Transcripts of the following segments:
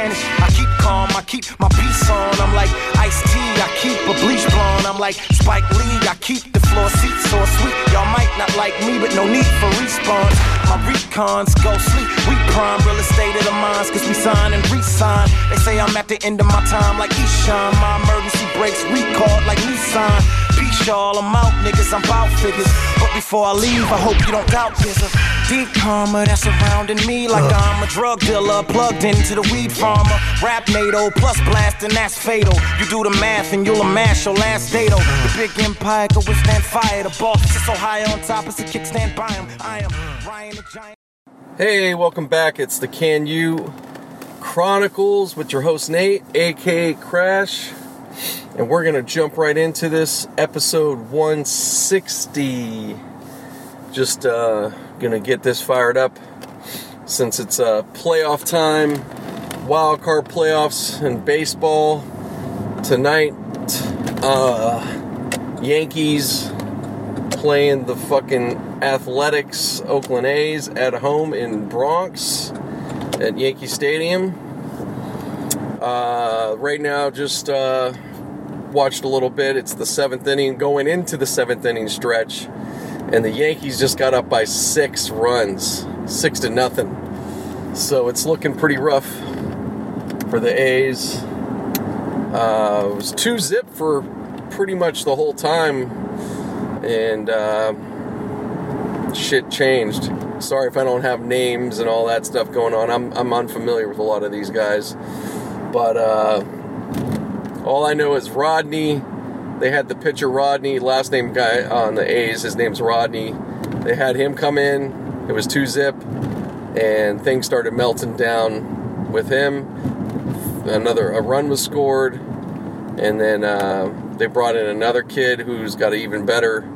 Spanish. I keep calm, I keep my peace on. I'm like iced tea, I keep a bleach blonde. I'm like Spike Lee, I keep the floor seats so sweet. Y'all might not like me, but no need for response. My recons go sleep. We prime real estate of the minds, cause we sign and resign. They say I'm at the end of my time like Eshawn. My emergency brakes recalled like Nissan. Peace, y'all, I'm out, niggas, I'm bout figures. But before I leave, I hope you don't doubt a deep karma that's surrounding me like I'm a drug dealer plugged into the weed farmer. Rap NATO plus blasting, that's fatal. You do the math and you'll amass your last date. The big empire could withstand fire. The boss is so high on top, it's a kickstand by him. I am Ryan the Giant. Hey, welcome back. It's the Kanu Chronicles with your host Nate, aka Crash. And we're going to jump right into this episode 160. Just uh, to get this fired up since it's uh, playoff time, wild card playoffs in baseball. Tonight, uh, Yankees playing the fucking Athletics Oakland A's at home in Bronx at Yankee Stadium. Uh, right now, just uh, watched a little bit. It's the seventh inning, going into the seventh inning stretch, and the Yankees just got up by six runs, six to nothing. So it's looking pretty rough for the A's. Uh, it was two zip for pretty much the whole time, and uh, shit changed. Sorry if I don't have names and all that stuff going on. I'm I'm unfamiliar with a lot of these guys, but uh, all I know is Rodney. They had the pitcher Rodney, last name guy on the A's. His name's Rodney. They had him come in. It was two zip, and things started melting down with him. Another a run was scored, and then uh, they brought in another kid who's got an even better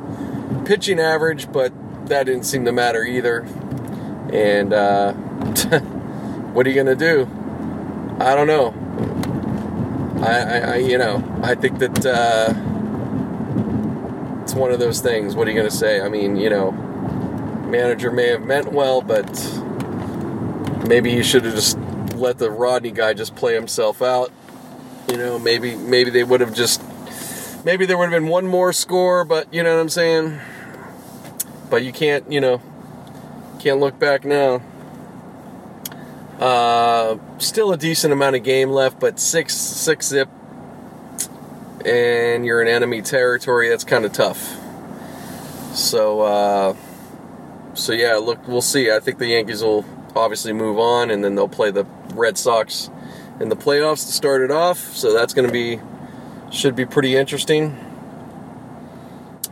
pitching average, but that didn't seem to matter either. And uh, what are you gonna do? I don't know. I, I, I you know, I think that uh, it's one of those things. What are you gonna say? I mean, you know, manager may have meant well, but maybe he should have just let the Rodney guy just play himself out. You know, maybe maybe they would have just maybe there would have been one more score, but you know what I'm saying. But you can't, you know, can't look back now. Uh, still a decent amount of game left, but six six zip, and you're in enemy territory. That's kind of tough. So, uh, so yeah, look, we'll see. I think the Yankees will obviously move on, and then they'll play the Red Sox in the playoffs to start it off. So that's going to be should be pretty interesting.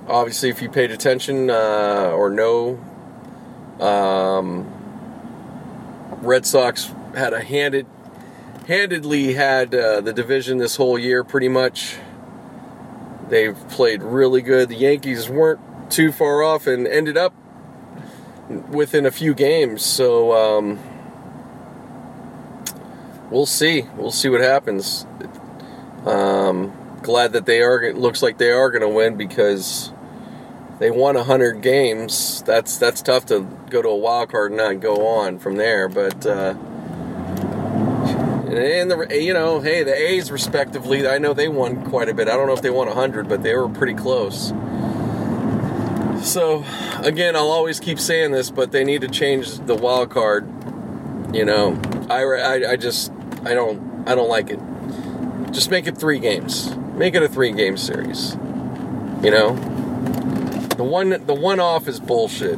Obviously, if you paid attention uh, or know, um, Red Sox had a handed, handedly had uh, the division this whole year pretty much. They've played really good. The Yankees weren't too far off and ended up within a few games. So um, we'll see. We'll see what happens. Um, glad that they are. It looks like they are going to win because they won hundred games. That's that's tough to go to a wild card and not go on from there. But uh, and the you know, hey, the A's respectively, I know they won quite a bit. I don't know if they won hundred, but they were pretty close. So again, I'll always keep saying this, but they need to change the wild card. You know, I, I, I just I don't I don't like it. Just make it three games. Make it a three game series. You know? The one the one off is bullshit.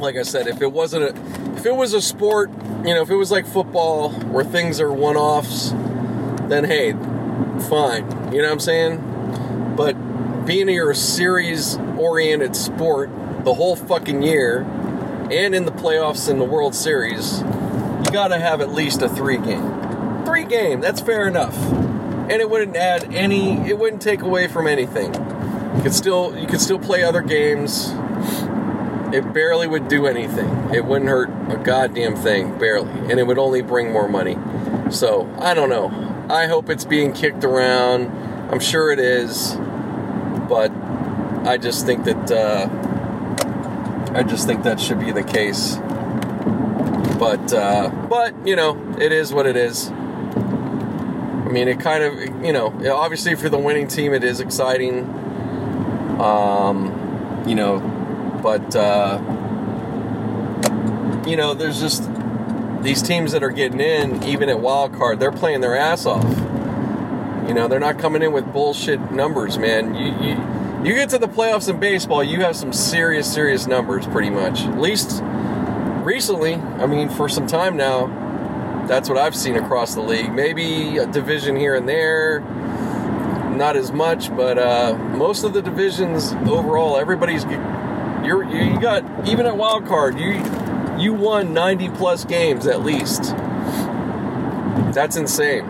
Like I said, if it wasn't a if it was a sport, you know, if it was like football where things are one offs, then hey, fine. You know what I'm saying? But being you're a series oriented sport the whole fucking year and in the playoffs in the World Series, you gotta have at least a three game. Three game, that's fair enough. And it wouldn't add any it wouldn't take away from anything. You could still you could still play other games. It barely would do anything. It wouldn't hurt a goddamn thing, barely. And it would only bring more money. So, I don't know. I hope it's being kicked around. I'm sure it is. But I just think that uh, I just think that should be the case. But uh, but you know, it is what it is. I mean, it kind of you know, obviously for the winning team, it is exciting. Um, you know, but uh, you know, there's just these teams that are getting in, even at wild card, they're playing their ass off. You know, they're not coming in with bullshit numbers, man. You, you you get to the playoffs in baseball, you have some serious, serious numbers, pretty much. At least recently, I mean, for some time now, that's what I've seen across the league. Maybe a division here and there, not as much, but uh, most of the divisions overall, everybody's you're you got even at wild card, you you won 90 plus games at least. That's insane.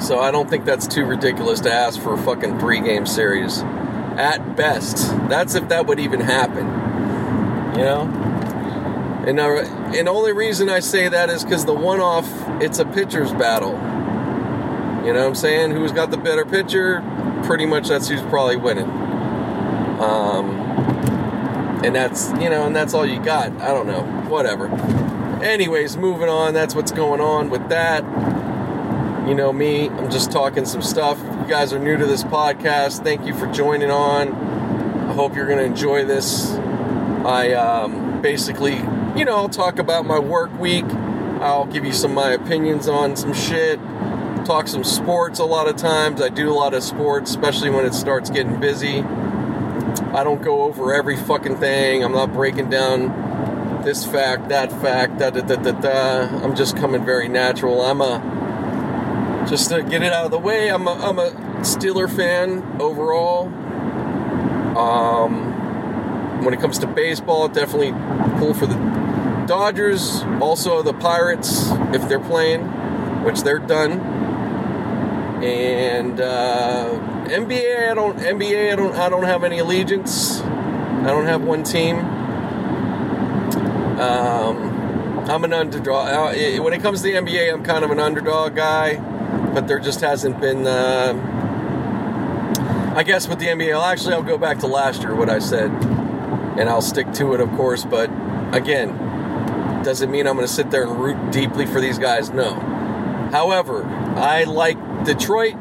So I don't think that's too ridiculous to ask for a fucking three game series. At best. That's if that would even happen. You know? And, uh, and the only reason I say that is because the one off, it's a pitcher's battle. You know what I'm saying? Who's got the better pitcher? Pretty much that's who's probably winning. Um, and that's, you know, and that's all you got. I don't know. Whatever. Anyways, moving on. That's what's going on with that. You know me, I'm just talking some stuff. If you guys are new to this podcast, thank you for joining on. I hope you're going to enjoy this. I um, basically, you know, I'll talk about my work week. I'll give you some my opinions on some shit. Talk some sports a lot of times. I do a lot of sports, especially when it starts getting busy. I don't go over every fucking thing. I'm not breaking down this fact, that fact, da da da da da. I'm just coming very natural. I'm a just to get it out of the way, I'm a, I'm a Steeler fan overall. Um, when it comes to baseball, definitely pull for the Dodgers, also the Pirates if they're playing, which they're done. And uh, NBA, I don't NBA, I don't I don't have any allegiance. I don't have one team. Um, I'm an underdog. Uh, when it comes to the NBA, I'm kind of an underdog guy but there just hasn't been. Uh, I guess with the NBA, well, actually, I'll go back to last year what I said, and I'll stick to it, of course. But again, doesn't mean I'm going to sit there and root deeply for these guys. No. However, I like Detroit.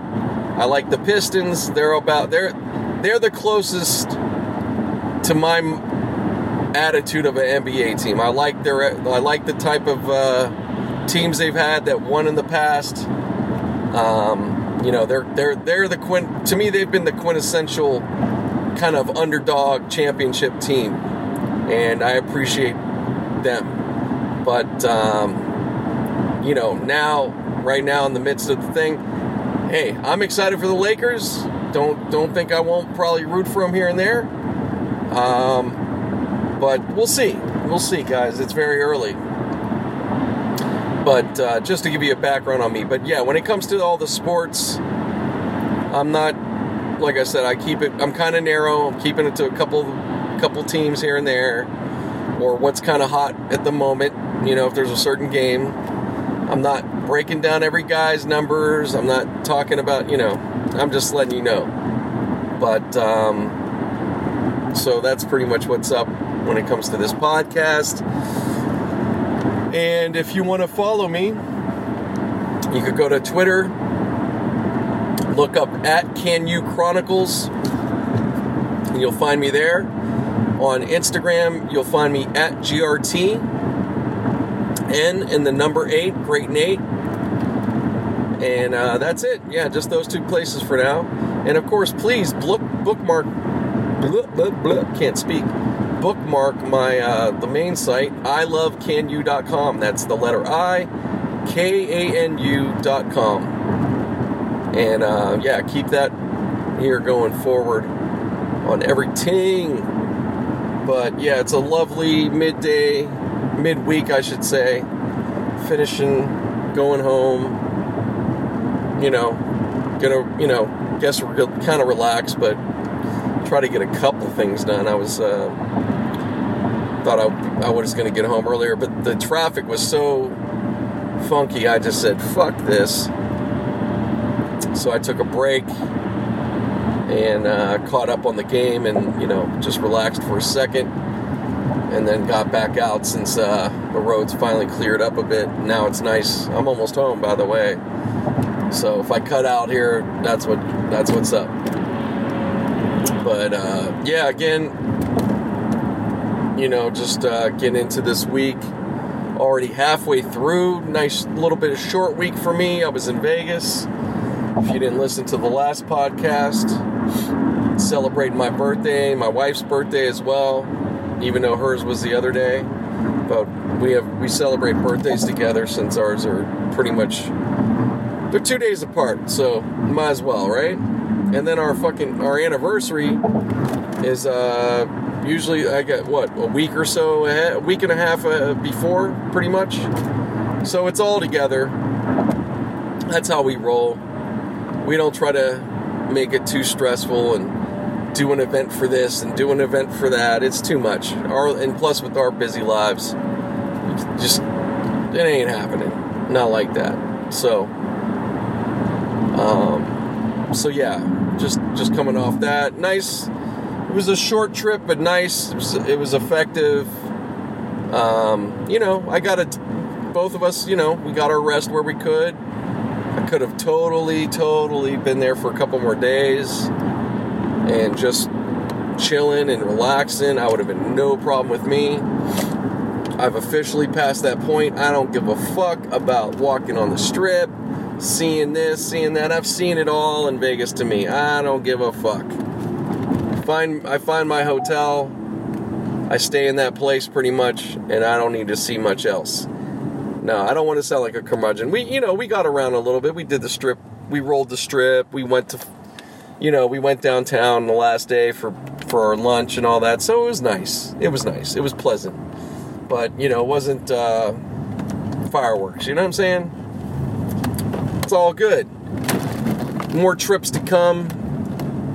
I like the Pistons. They're about they're they're the closest to my attitude of an NBA team. I like their I like the type of uh, teams they've had that won in the past. Um, you know, they're they're they're the quint. To me, they've been the quintessential kind of underdog championship team, and I appreciate them. But um, you know, now, right now, in the midst of the thing, hey, I'm excited for the Lakers. Don't don't think I won't probably root for them here and there. Um, but we'll see. We'll see, guys. It's very early. But uh, just to give you a background on me, but yeah, when it comes to all the sports, I'm not like I said. I keep it. I'm kind of narrow. I'm keeping it to a couple couple teams here and there, or what's kind of hot at the moment. You know, if there's a certain game, I'm not breaking down every guy's numbers. I'm not talking about. You know, I'm just letting you know. But um, so that's pretty much what's up when it comes to this podcast. And if you want to follow me, you could go to Twitter, look up at Kanu Chronicles, and you'll find me there. On Instagram, you'll find me at GRT N and the number eight, Great Nate. And uh, that's it. Yeah, just those two places for now. And of course, please book, bookmark. Blah, blah, blah, can't speak bookmark my uh, the main site I love ilovekanu.com that's the letter i k-a-n-u.com and uh, yeah keep that here going forward on everything but yeah it's a lovely midday midweek i should say finishing going home you know gonna you know guess we're kind of relaxed but try to get a couple things done i was uh, thought I, I was to get home earlier, but the traffic was so funky, I just said, fuck this. So I took a break and uh, caught up on the game and, you know, just relaxed for a second. and then got back out since uh, the roads finally cleared up a bit. Now it's nice. I'm almost home, by the way. So if I cut out here, that's what that's what's up. But uh, yeah, again, you know, just uh, getting into this week. Already halfway through. Nice little bit of short week for me. I was in Vegas. If you didn't listen to the last podcast, celebrating my birthday, my wife's birthday as well, even though hers was the other day. But we have we celebrate birthdays together since ours are pretty much they're two days apart, so might as well, right? And then our fucking our anniversary is uh usually I get what a week or so ahead, a week and a half uh, before, pretty much. So it's all together. That's how we roll. We don't try to make it too stressful and do an event for this and do an event for that. It's too much. Our and plus with our busy lives, just it ain't happening. Not like that. So, um, so yeah, just just coming off that nice. It was a short trip, but nice. It was, it was effective. Um, you know, I got it. Both of us, you know, we got our rest where we could. I could have totally, totally been there for a couple more days and just chilling and relaxing. I would have been no problem with me. I've officially passed that point. I don't give a fuck about walking on the strip, seeing this, seeing that. I've seen it all in Vegas to me. I don't give a fuck. Find I find my hotel. I stay in that place pretty much and I don't need to see much else. No, I don't want to sound like a curmudgeon. We, you know, we got around a little bit. We did the strip. We rolled the strip. We went to, you know, we went downtown the last day for for our lunch and all that. So it was nice. It was nice. It was pleasant. But you know, it wasn't uh, fireworks. You know what I'm saying? It's all good. More trips to come.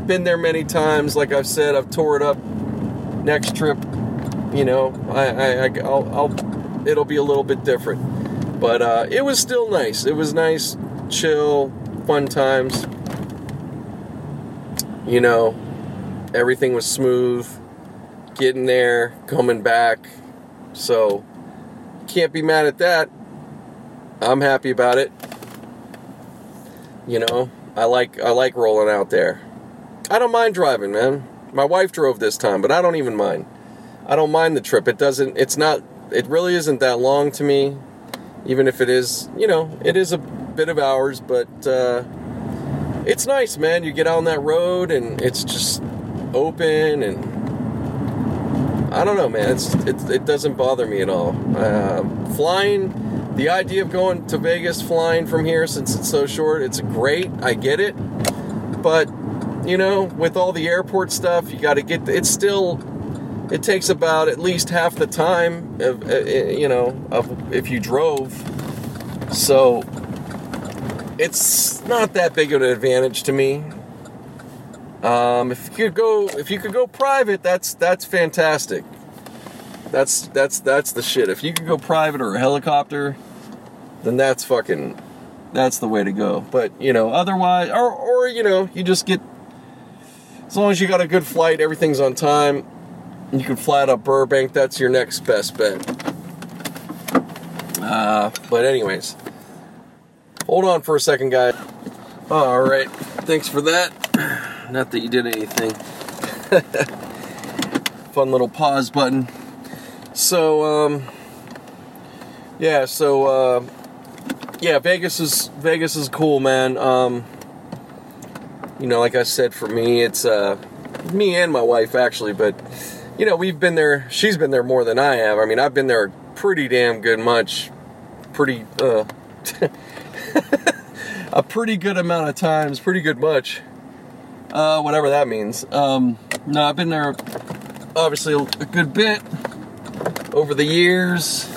Been there many times. Like I've said, I've tore it up. Next trip, you know, I, I, I I'll, I'll it'll be a little bit different. But uh, it was still nice. It was nice, chill, fun times. You know, everything was smooth. Getting there, coming back. So, can't be mad at that. I'm happy about it. You know, I like I like rolling out there. I don't mind driving, man. My wife drove this time, but I don't even mind. I don't mind the trip. It doesn't it's not it really isn't that long to me even if it is, you know, it is a bit of hours, but uh, it's nice, man. You get out on that road and it's just open and I don't know, man. It's it, it doesn't bother me at all. Uh, flying, the idea of going to Vegas flying from here since it's so short, it's great. I get it, but you know, with all the airport stuff, you got to get. It's still it takes about at least half the time of uh, uh, you know of if you drove so it's not that big of an advantage to me um, if you could go if you could go private that's that's fantastic that's that's that's the shit if you could go private or a helicopter then that's fucking that's the way to go but you know otherwise or or you know you just get as long as you got a good flight everything's on time you can fly out of Burbank. That's your next best bet. Uh, but anyways, hold on for a second, guys. All right, thanks for that. Not that you did anything. Fun little pause button. So, um, yeah. So, uh, yeah, Vegas is Vegas is cool, man. Um, you know, like I said, for me, it's uh, me and my wife actually, but you know, we've been there. She's been there more than I have. I mean, I've been there pretty damn good much, pretty uh, a pretty good amount of times, pretty good much. Uh, whatever that means. Um, no, I've been there obviously a good bit over the years.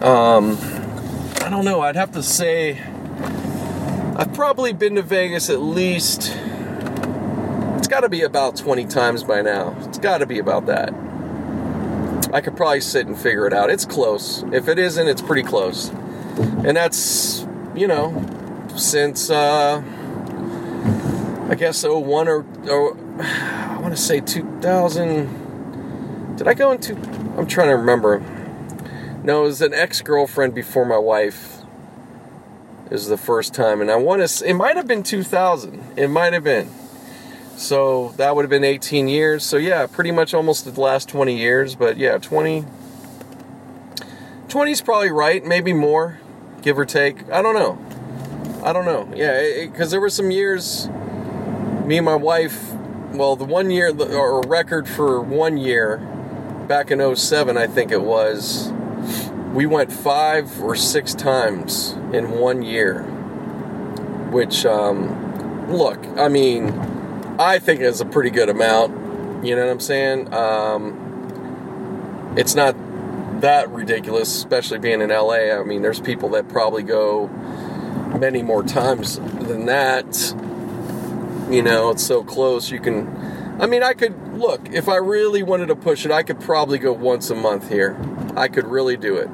Um, I don't know. I'd have to say I've probably been to Vegas at least It's got to be about 20 times by now. It's got to be about that. I could probably sit and figure it out. It's close. If it isn't, it's pretty close. And that's, you know, since, uh, I guess 01 or, or I want to say 2000, Did I go into? I'm trying to remember. No, it was an ex girlfriend before my wife. Is the first time, and I want to. It might have been 2000. It might have been. So that would have been 18 years. So yeah, pretty much almost the last 20 years. But yeah, 20. 20 is probably right. Maybe more, give or take. I don't know. I don't know. Yeah, because there were some years. Me and my wife. Well, the one year or record for one year back in 07, I think it was we went five or six times in one year. Which, um, look, I mean, I think is a pretty good amount. You know what I'm saying? Um, it's not that ridiculous, especially being in LA. I mean, there's people that probably go many more times than that. You know, it's so close. You can, I mean, I could look if I really wanted to push it. I could probably go once a month here. I could really do it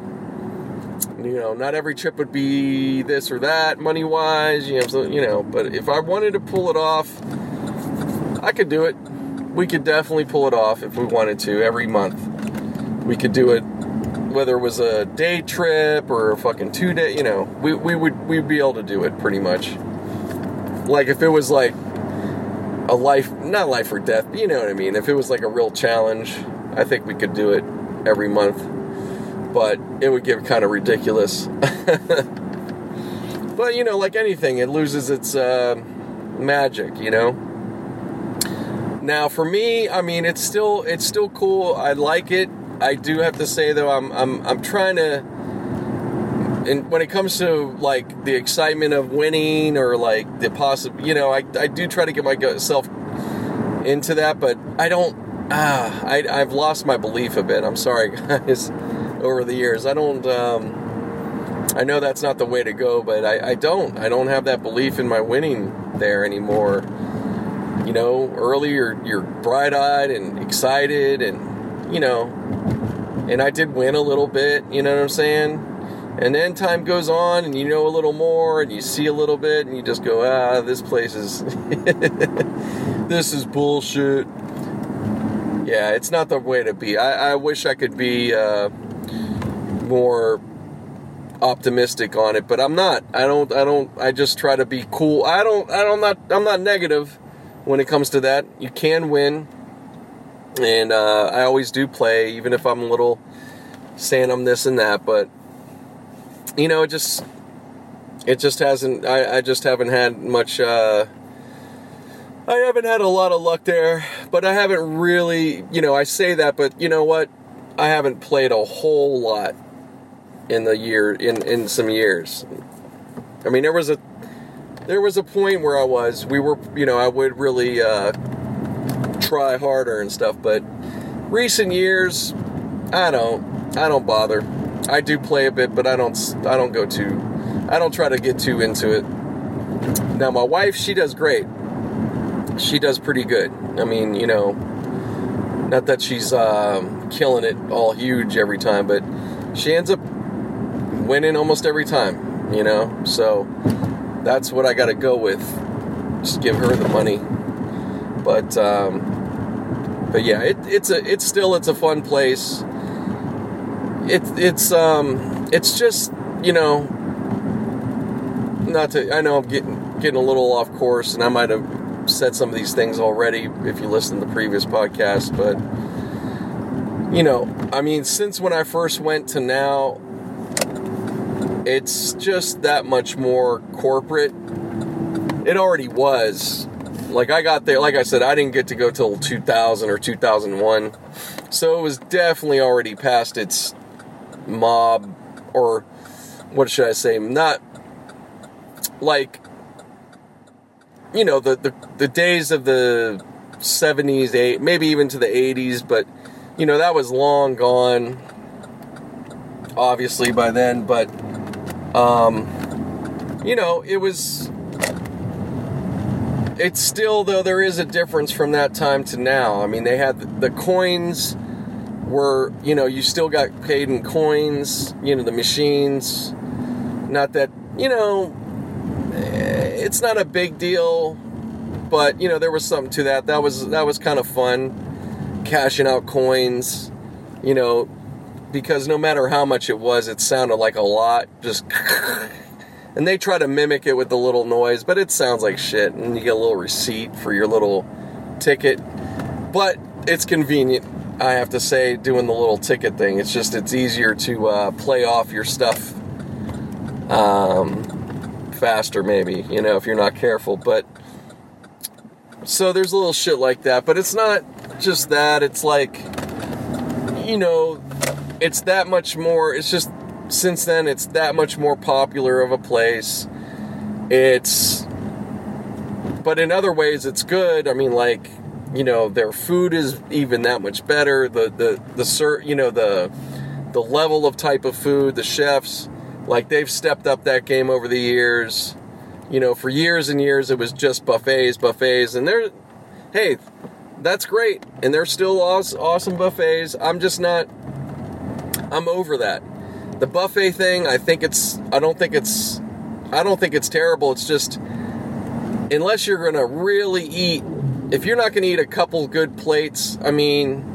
you know, not every trip would be this or that money wise, you know, so, you know, but if I wanted to pull it off, I could do it. We could definitely pull it off if we wanted to every month. We could do it whether it was a day trip or a fucking two day, you know, we, we would we'd be able to do it pretty much. Like if it was like a life not life or death, but you know what I mean. If it was like a real challenge, I think we could do it every month but it would get kind of ridiculous. but you know, like anything, it loses its uh, magic. You know. Now, for me, I mean, it's still it's still cool. I like it. I do have to say though, I'm I'm I'm trying to. And when it comes to like the excitement of winning or like the possible, you know, I, I do try to get myself into that, but I don't. Ah, I, I've lost my belief a bit. I'm sorry, guys over the years. I don't. Um, I know that's not the way to go, but I, I don't. I don't have that belief in my winning there anymore. You know, early you're, you're bright eyed and excited, and you know, and I did win a little bit. You know what I'm saying? And then time goes on, and you know a little more, and you see a little bit, and you just go, ah, this place is, this is bullshit. Yeah, it's not the way to be. I, I wish I could be. Uh, more optimistic on it, but I'm not. I don't. I don't. I just try to be cool. I don't. I don't. Not. I'm not negative when it comes to that. You can win, and uh, I always do play, even if I'm a little saying I'm this and that. But you know, it just it just hasn't. I, I just haven't had much. Uh, I haven't had a lot of luck there, but I haven't really. You know, I say that, but you know what? I haven't played a whole lot in the year in in some years. I mean, there was a there was a point where I was we were you know I would really uh, try harder and stuff, but recent years I don't I don't bother. I do play a bit, but I don't I don't go too I don't try to get too into it. Now my wife she does great. She does pretty good. I mean, you know, not that she's um, killing it all huge every time, but she ends up winning almost every time, you know? So that's what I got to go with. Just give her the money. But, um, but yeah, it, it's a, it's still, it's a fun place. It's, it's, um, it's just, you know, not to, I know I'm getting, getting a little off course and I might have said some of these things already if you listen to the previous podcast, but, you know, I mean, since when I first went to now, it's just that much more corporate. It already was. Like I got there, like I said, I didn't get to go till 2000 or 2001. So it was definitely already past its mob or what should I say? Not like you know the the, the days of the 70s, eight, maybe even to the 80s, but you know that was long gone obviously by then, but um, you know, it was. It's still, though, there is a difference from that time to now. I mean, they had the coins were, you know, you still got paid in coins, you know, the machines. Not that, you know, it's not a big deal, but you know, there was something to that. That was that was kind of fun, cashing out coins. you know, because no matter how much it was, it sounded like a lot. Just. And they try to mimic it with the little noise, but it sounds like shit. And you get a little receipt for your little ticket. But it's convenient, I have to say, doing the little ticket thing. It's just, it's easier to uh, play off your stuff um, faster, maybe, you know, if you're not careful. But so there's a little shit like that. But it's not just that. It's like, you know, it's that much more. It's just since then it's that much more popular of a place. It's but in other ways it's good. I mean like, you know, their food is even that much better. The the the sir, you know, the the level of type of food, the chefs, like they've stepped up that game over the years. You know, for years and years it was just buffets, buffets and they're hey, that's great and they're still awesome buffets. I'm just not I'm over that the buffet thing, I think it's I don't think it's I don't think it's terrible. It's just unless you're going to really eat if you're not going to eat a couple good plates, I mean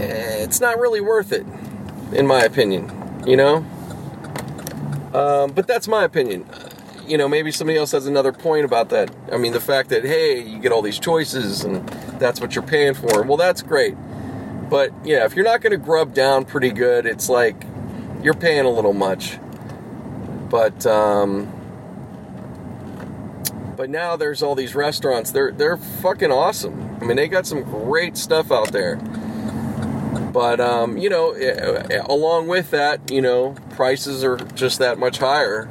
it's not really worth it in my opinion, you know? Um, but that's my opinion. You know, maybe somebody else has another point about that. I mean, the fact that hey, you get all these choices and that's what you're paying for. Well, that's great. But yeah, if you're not going to grub down pretty good, it's like you're paying a little much. But um, but now there's all these restaurants. They're they're fucking awesome. I mean, they got some great stuff out there. But um, you know, eh, eh, along with that, you know, prices are just that much higher.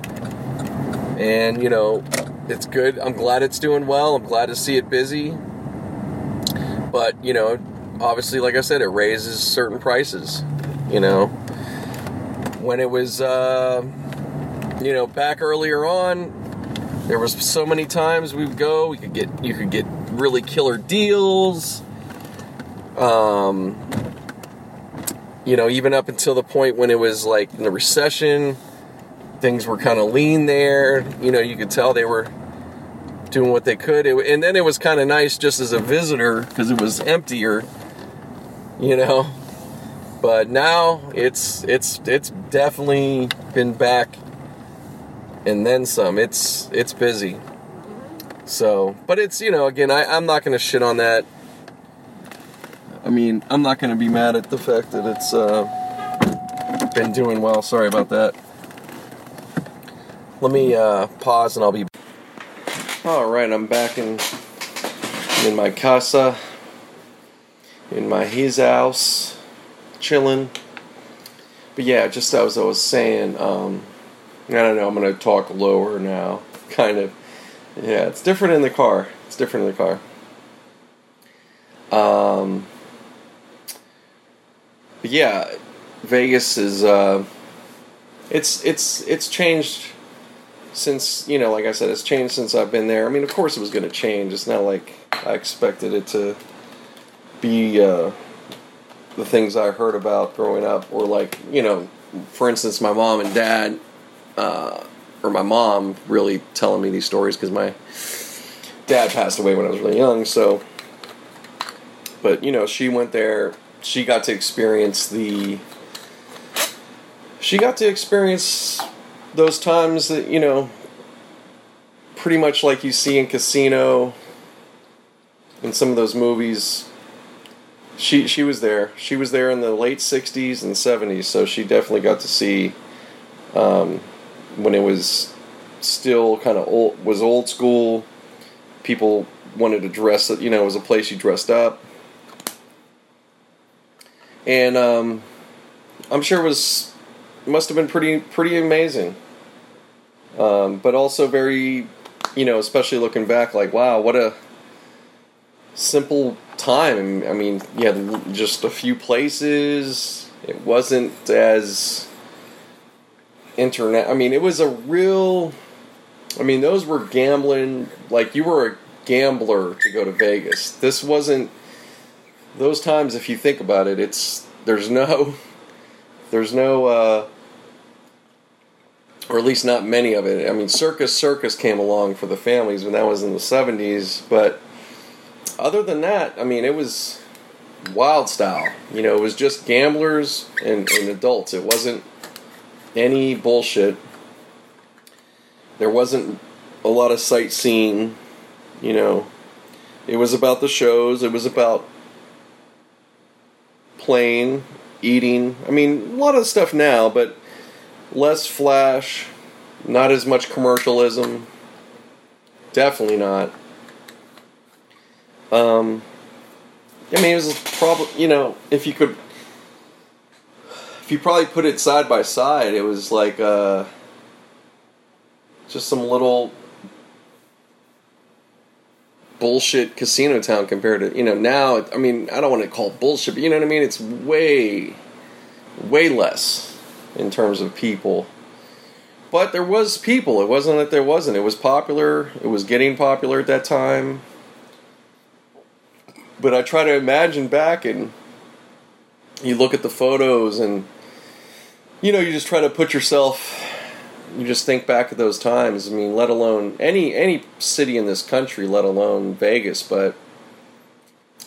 And you know, it's good. I'm glad it's doing well. I'm glad to see it busy. But you know, obviously, like I said, it raises certain prices. You know, when it was, uh, you know, back earlier on, there was so many times we would go. We could get you could get really killer deals. Um, you know, even up until the point when it was like in the recession, things were kind of lean there. You know, you could tell they were doing what they could. It, and then it was kind of nice just as a visitor because it was emptier. You know, but now it's it's it's definitely been back and then some. It's it's busy. So, but it's you know again I I'm not gonna shit on that. I mean I'm not gonna be mad at the fact that it's uh, been doing well. Sorry about that. Let me uh, pause and I'll be. All right, I'm back in in my casa, in my his house chilling. But yeah, just as I was saying, um, I don't know. I'm gonna talk lower now, kind of. Yeah, it's different in the car. It's different in the car. Um, but yeah, Vegas is. Uh, it's it's it's changed since you know, like I said, it's changed since I've been there. I mean, of course, it was to change. It's not like I expected it to be. Uh, the things I heard about growing up, or like you know, for instance, my mom and dad, uh, or my mom really telling me these stories because my dad passed away when I was really young. So, but you know, she went there. She got to experience the. She got to experience those times that you know, pretty much like you see in Casino. In some of those movies, she she was there. She was there in the late '60s and '70s, so she definitely got to see um, when it was still kind of old was old school. People wanted to dress. You know, it was a place you dressed up, and um, I'm sure it was must have been pretty pretty amazing. Um, but also very, you know, especially looking back, like wow, what a simple time. I mean, you had just a few places. It wasn't as internet. I mean, it was a real. I mean, those were gambling. Like you were a gambler to go to Vegas. This wasn't. Those times, if you think about it, it's there's no, there's no, uh, or at least not many of it. I mean, Circus Circus came along for the families when that was in the '70s, but other than that, I mean, it was wild style. You know, it was just gamblers and, and adults. It wasn't any bullshit. There wasn't a lot of sightseeing. You know, it was about the shows. It was about playing, eating. I mean, a lot of stuff now, but less flash, not as much commercialism. Definitely not. Um, I mean, it was probably you know if you could, if you probably put it side by side, it was like uh, just some little bullshit casino town compared to you know now. I mean, I don't want to call it bullshit, but you know what I mean. It's way, way less in terms of people. But there was people. It wasn't that there wasn't. It was popular. It was getting popular at that time. But I try to imagine back and you look at the photos and you know, you just try to put yourself you just think back at those times. I mean, let alone any any city in this country, let alone Vegas, but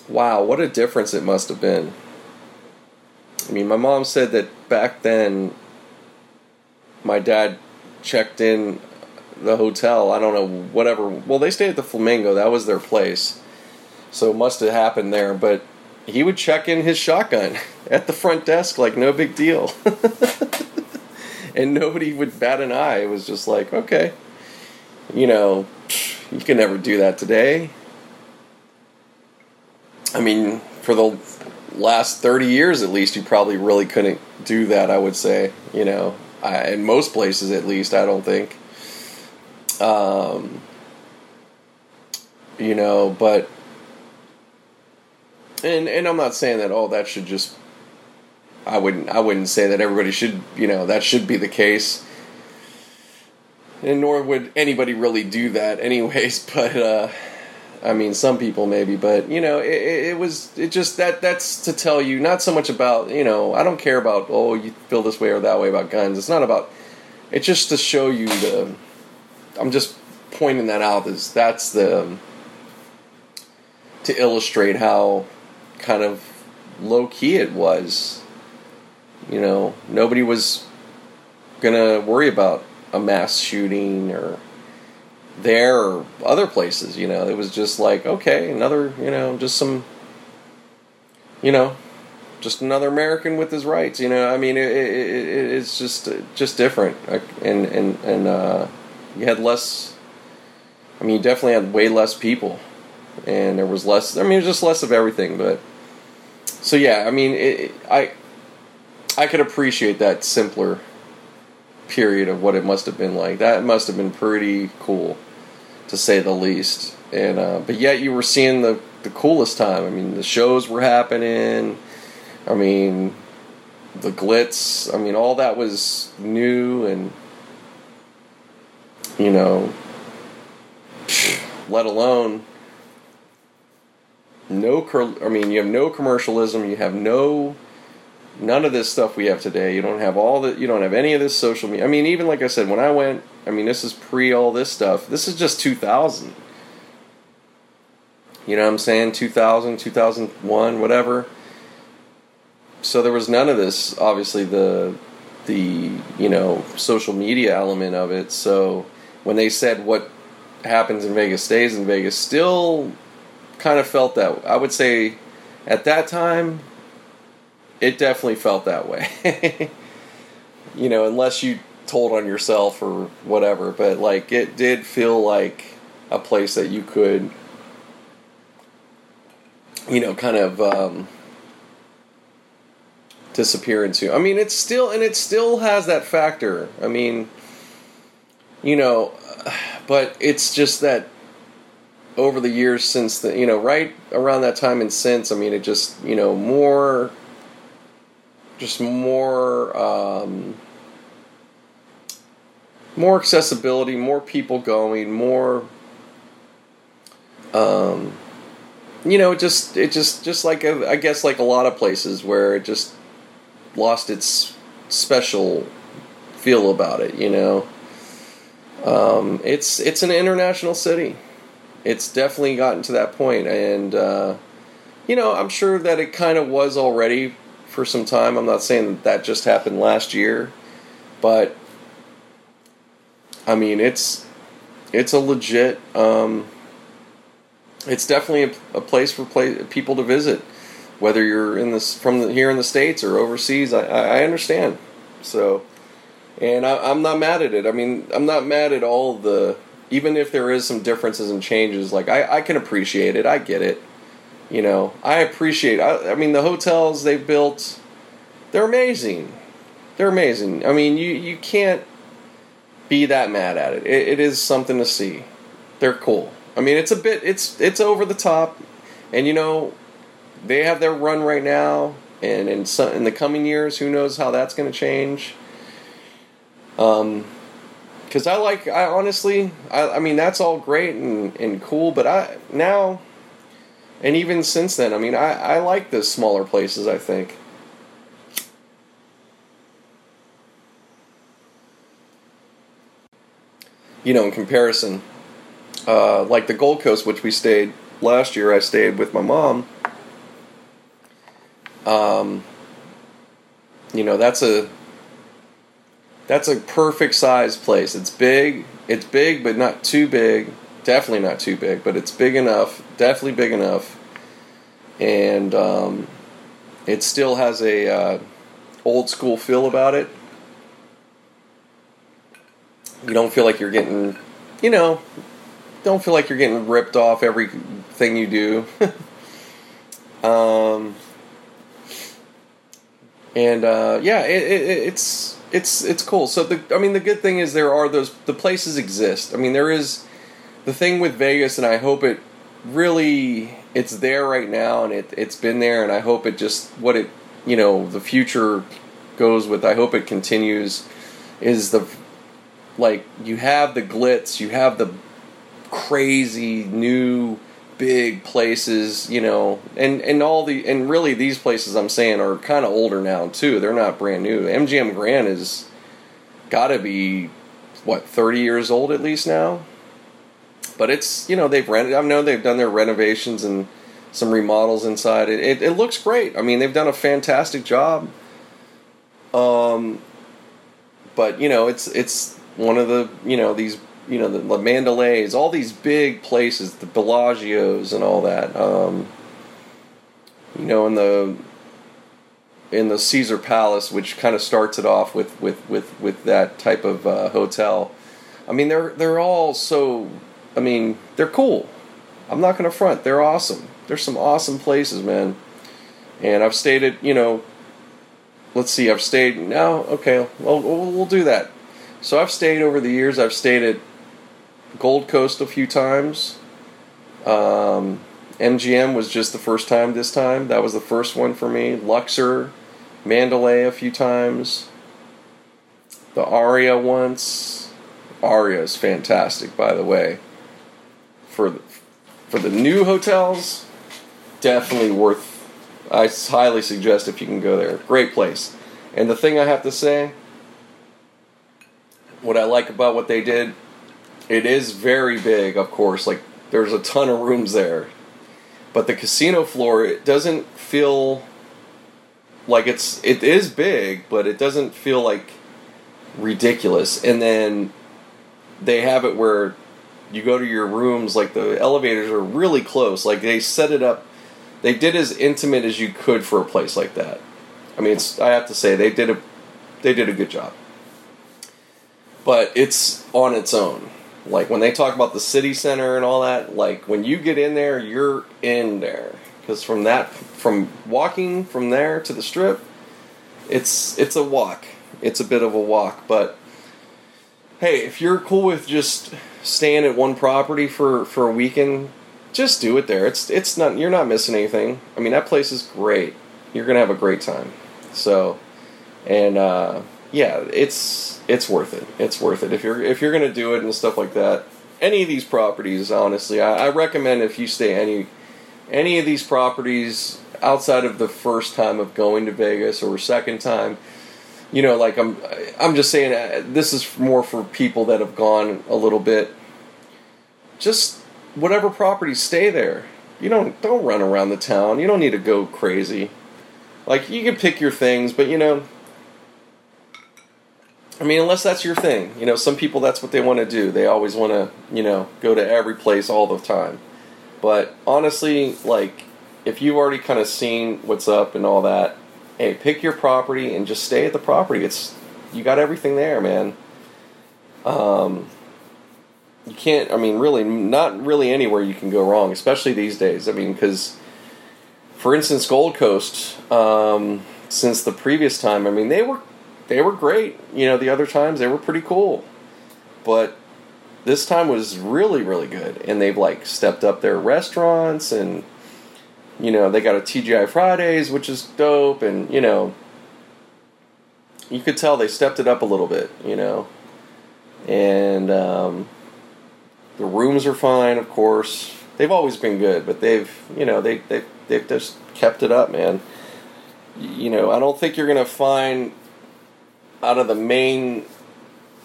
wow, what a difference it must have been. I mean, my mom said that back then my dad checked in the hotel. I don't know, whatever. Well, they stayed at the Flamingo. That was their place. So must have happened there. But he would check in his shotgun at the front desk like no big deal. and nobody would bat an eye. It was just like, okay, you know, you can never do that today. I mean, for the last 30 years at least, you probably really couldn't do that, I would say, you know. I, in most places, at least, I don't think. Um, you know, but and and I'm not saying that oh that should just I wouldn't I wouldn't say that everybody should you know that should be the case. And nor would anybody really do that anyways, but uh I mean some people maybe, but you know, it, it was it just that that's to tell you not so much about, you know, I don't care about oh you feel this way or that way about guns. It's not about it's just to show you the I'm just pointing that out is that's the to illustrate how kind of low key it was. You know, nobody was gonna worry about a mass shooting or there or other places. You know, it was just like okay, another you know, just some you know, just another American with his rights. You know, I mean, it, it, it, it's just just different, and and and uh, you had less. I mean, you definitely had way less people, and there was less. I mean, just less of everything. But so yeah, I mean, it, I I could appreciate that simpler period of what it must have been like. That must have been pretty cool, to say the least. And uh, but yet you were seeing the the coolest time. I mean, the shows were happening. I mean, the glitz. I mean, all that was new and you know, let alone no. I mean, you have no commercialism. You have no none of this stuff we have today. You don't have all the. You don't have any of this social media. I mean, even like I said, when I went, I mean, this is pre all this stuff. This is just 2000. You know what I'm saying? 2000, 2001, whatever. So there was none of this. Obviously, the the you know social media element of it. So when they said what happens in Vegas stays in Vegas, still kind of felt that. I would say at that time, it definitely felt that way. you know, unless you told on yourself or whatever, but like it did feel like a place that you could, you know, kind of um, disappear into. I mean, it's still, and it still has that factor. I mean, you know, but it's just that over the years since the you know right around that time and since i mean it just you know more just more um, more accessibility more people going more um, you know just it just just like a, I guess like a lot of places where it just lost its special feel about it you know um, it's it's an international city. It's definitely gotten to that point, and uh, you know, I'm sure that it kind of was already for some time. I'm not saying that that just happened last year, but I mean, it's it's a legit. Um, it's definitely a, a place for play, people to visit, whether you're in this from the, here in the states or overseas. I, I understand, so, and I, I'm not mad at it. I mean, I'm not mad at all the even if there is some differences and changes. Like I, I can appreciate it. I get it. You know, I appreciate. I, I mean, the hotels they've built, they're amazing. They're amazing. I mean, you you can't be that mad at it. it. It is something to see. They're cool. I mean, it's a bit it's it's over the top, and you know, they have their run right now, and in some, in the coming years, who knows how that's going to change. Um, because I like I honestly I, I mean that's all great and, and cool, but I now, and even since then, I mean I I like the smaller places. I think. You know, in comparison, uh, like the Gold Coast, which we stayed last year, I stayed with my mom. Um, you know, that's a that's a perfect size place. It's big. It's big, but not too big. Definitely not too big, but it's big enough. Definitely big enough, and um, it still has a uh, old school feel about it. You don't feel like you're getting, you know, don't feel like you're getting ripped off everything you do. um, and uh, yeah, it, it, it's it's it's cool. So the I mean the good thing is there are those the places exist. I mean there is the thing with Vegas, and I hope it really it's there right now, and it it's been there, and I hope it just what it you know the future goes with. I hope it continues. Is the like you have the glitz, you have the crazy new big places, you know, and and all the and really these places I'm saying are kind of older now too. They're not brand new. MGM Grand is got to be what 30 years old at least now. But it's you know they've rented. I know they've done their renovations and some remodels inside. It, it, it looks great. I mean they've done a fantastic job. Um, but you know it's it's one of the you know these you know the, the Mandalays, all these big places, the Bellagio's and all that. Um, you know, in the in the Caesar Palace, which kind of starts it off with with with with that type of uh, hotel. I mean, they're they're all so. I mean, they're cool. I'm not going to front. They're awesome. There's some awesome places, man. And I've stayed at you know. Let's see. I've stayed now. Okay, we'll, we'll do that. So I've stayed over the years. I've stayed at Gold Coast a few times. Um, MGM was just the first time this time. That was the first one for me. Luxor, Mandalay a few times. The Aria once. Aria is fantastic, by the way. For the, for the new hotels, definitely worth. I highly suggest if you can go there. Great place. And the thing I have to say, what I like about what they did it is very big, of course. Like there's a ton of rooms there, but the casino floor it doesn't feel like it's it is big, but it doesn't feel like ridiculous. And then they have it where you go to your rooms like the elevators are really close. Like they set it up. They did as intimate as you could for a place like that. I mean, it's I have to say they did a they did a good job. But it's on its own. Like when they talk about the city center and all that, like when you get in there, you're in there. Because from that, from walking from there to the strip, it's it's a walk. It's a bit of a walk, but hey, if you're cool with just staying at one property for for a weekend, just do it there. It's it's not you're not missing anything. I mean that place is great. You're gonna have a great time. So, and uh, yeah, it's it's worth it. It's worth it if you're if you're gonna do it and stuff like that. Any of these properties, honestly, I, I recommend if you stay any any of these properties outside of the first time of going to Vegas or second time. You know, like I'm I'm just saying uh, this is more for people that have gone a little bit. Just whatever property, stay there. you don't don't run around the town. You don't need to go crazy. Like you can pick your things, but you know, I mean, unless that's your thing, you know, some people that's what they want to do. They always want to, you know, go to every place all the time. But honestly, like if you've already kind of seen what's up and all that, hey, pick your property and just stay at the property. It's you got everything there, man. Um, you can't. I mean, really, not really anywhere you can go wrong, especially these days. I mean, because for instance, Gold Coast, um, since the previous time, I mean, they were they were great. You know, the other times they were pretty cool, but this time was really really good, and they've like stepped up their restaurants and. You know, they got a TGI Fridays, which is dope, and you know, you could tell they stepped it up a little bit, you know. And um, the rooms are fine, of course. They've always been good, but they've, you know, they they they've just kept it up, man. You know, I don't think you're gonna find out of the main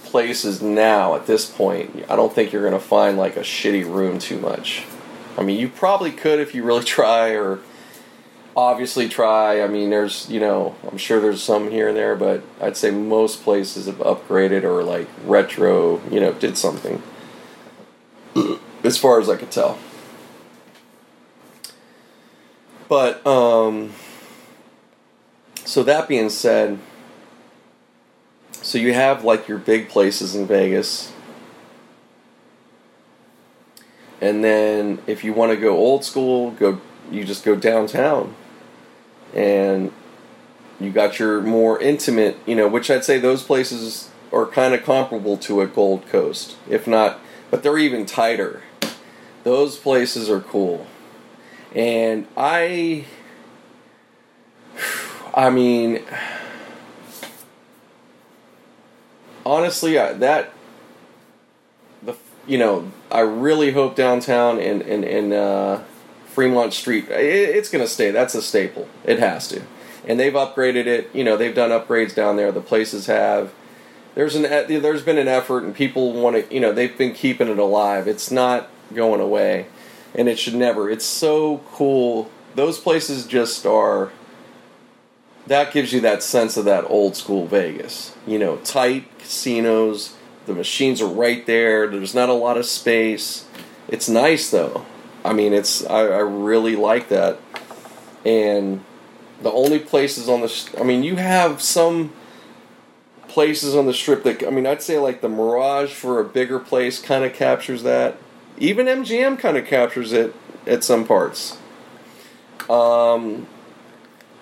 places now at this point. I don't think you're gonna find like a shitty room too much. I mean, you probably could if you really try, or obviously try. I mean, there's, you know, I'm sure there's some here and there, but I'd say most places have upgraded or like retro, you know, did something. as far as I could tell. But, um, so that being said, so you have like your big places in Vegas. And then if you want to go old school, go you just go downtown. And you got your more intimate, you know, which I'd say those places are kind of comparable to a Gold Coast, if not, but they're even tighter. Those places are cool. And I I mean honestly, I, that the you know, I really hope downtown and and and uh, Fremont Street, it, it's going to stay. That's a staple. It has to. And they've upgraded it. You know, they've done upgrades down there. The places have. There's an there's been an effort, and people want to. You know, they've been keeping it alive. It's not going away, and it should never. It's so cool. Those places just are. That gives you that sense of that old school Vegas. You know, tight casinos. The machines are right there. There's not a lot of space. It's nice though. I mean, it's I, I really like that. And the only places on the I mean, you have some places on the strip that I mean, I'd say like the Mirage for a bigger place kind of captures that. Even MGM kind of captures it at some parts. Um,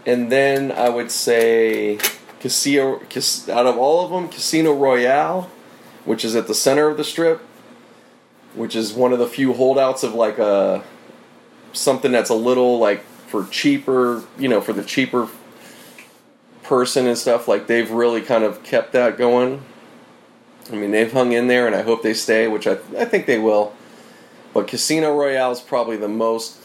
and then I would say Casino, out of all of them, Casino Royale, which is at the center of the strip, which is one of the few holdouts of like a something that's a little like for cheaper, you know, for the cheaper person and stuff. Like they've really kind of kept that going. I mean, they've hung in there, and I hope they stay, which I I think they will. But Casino Royale is probably the most,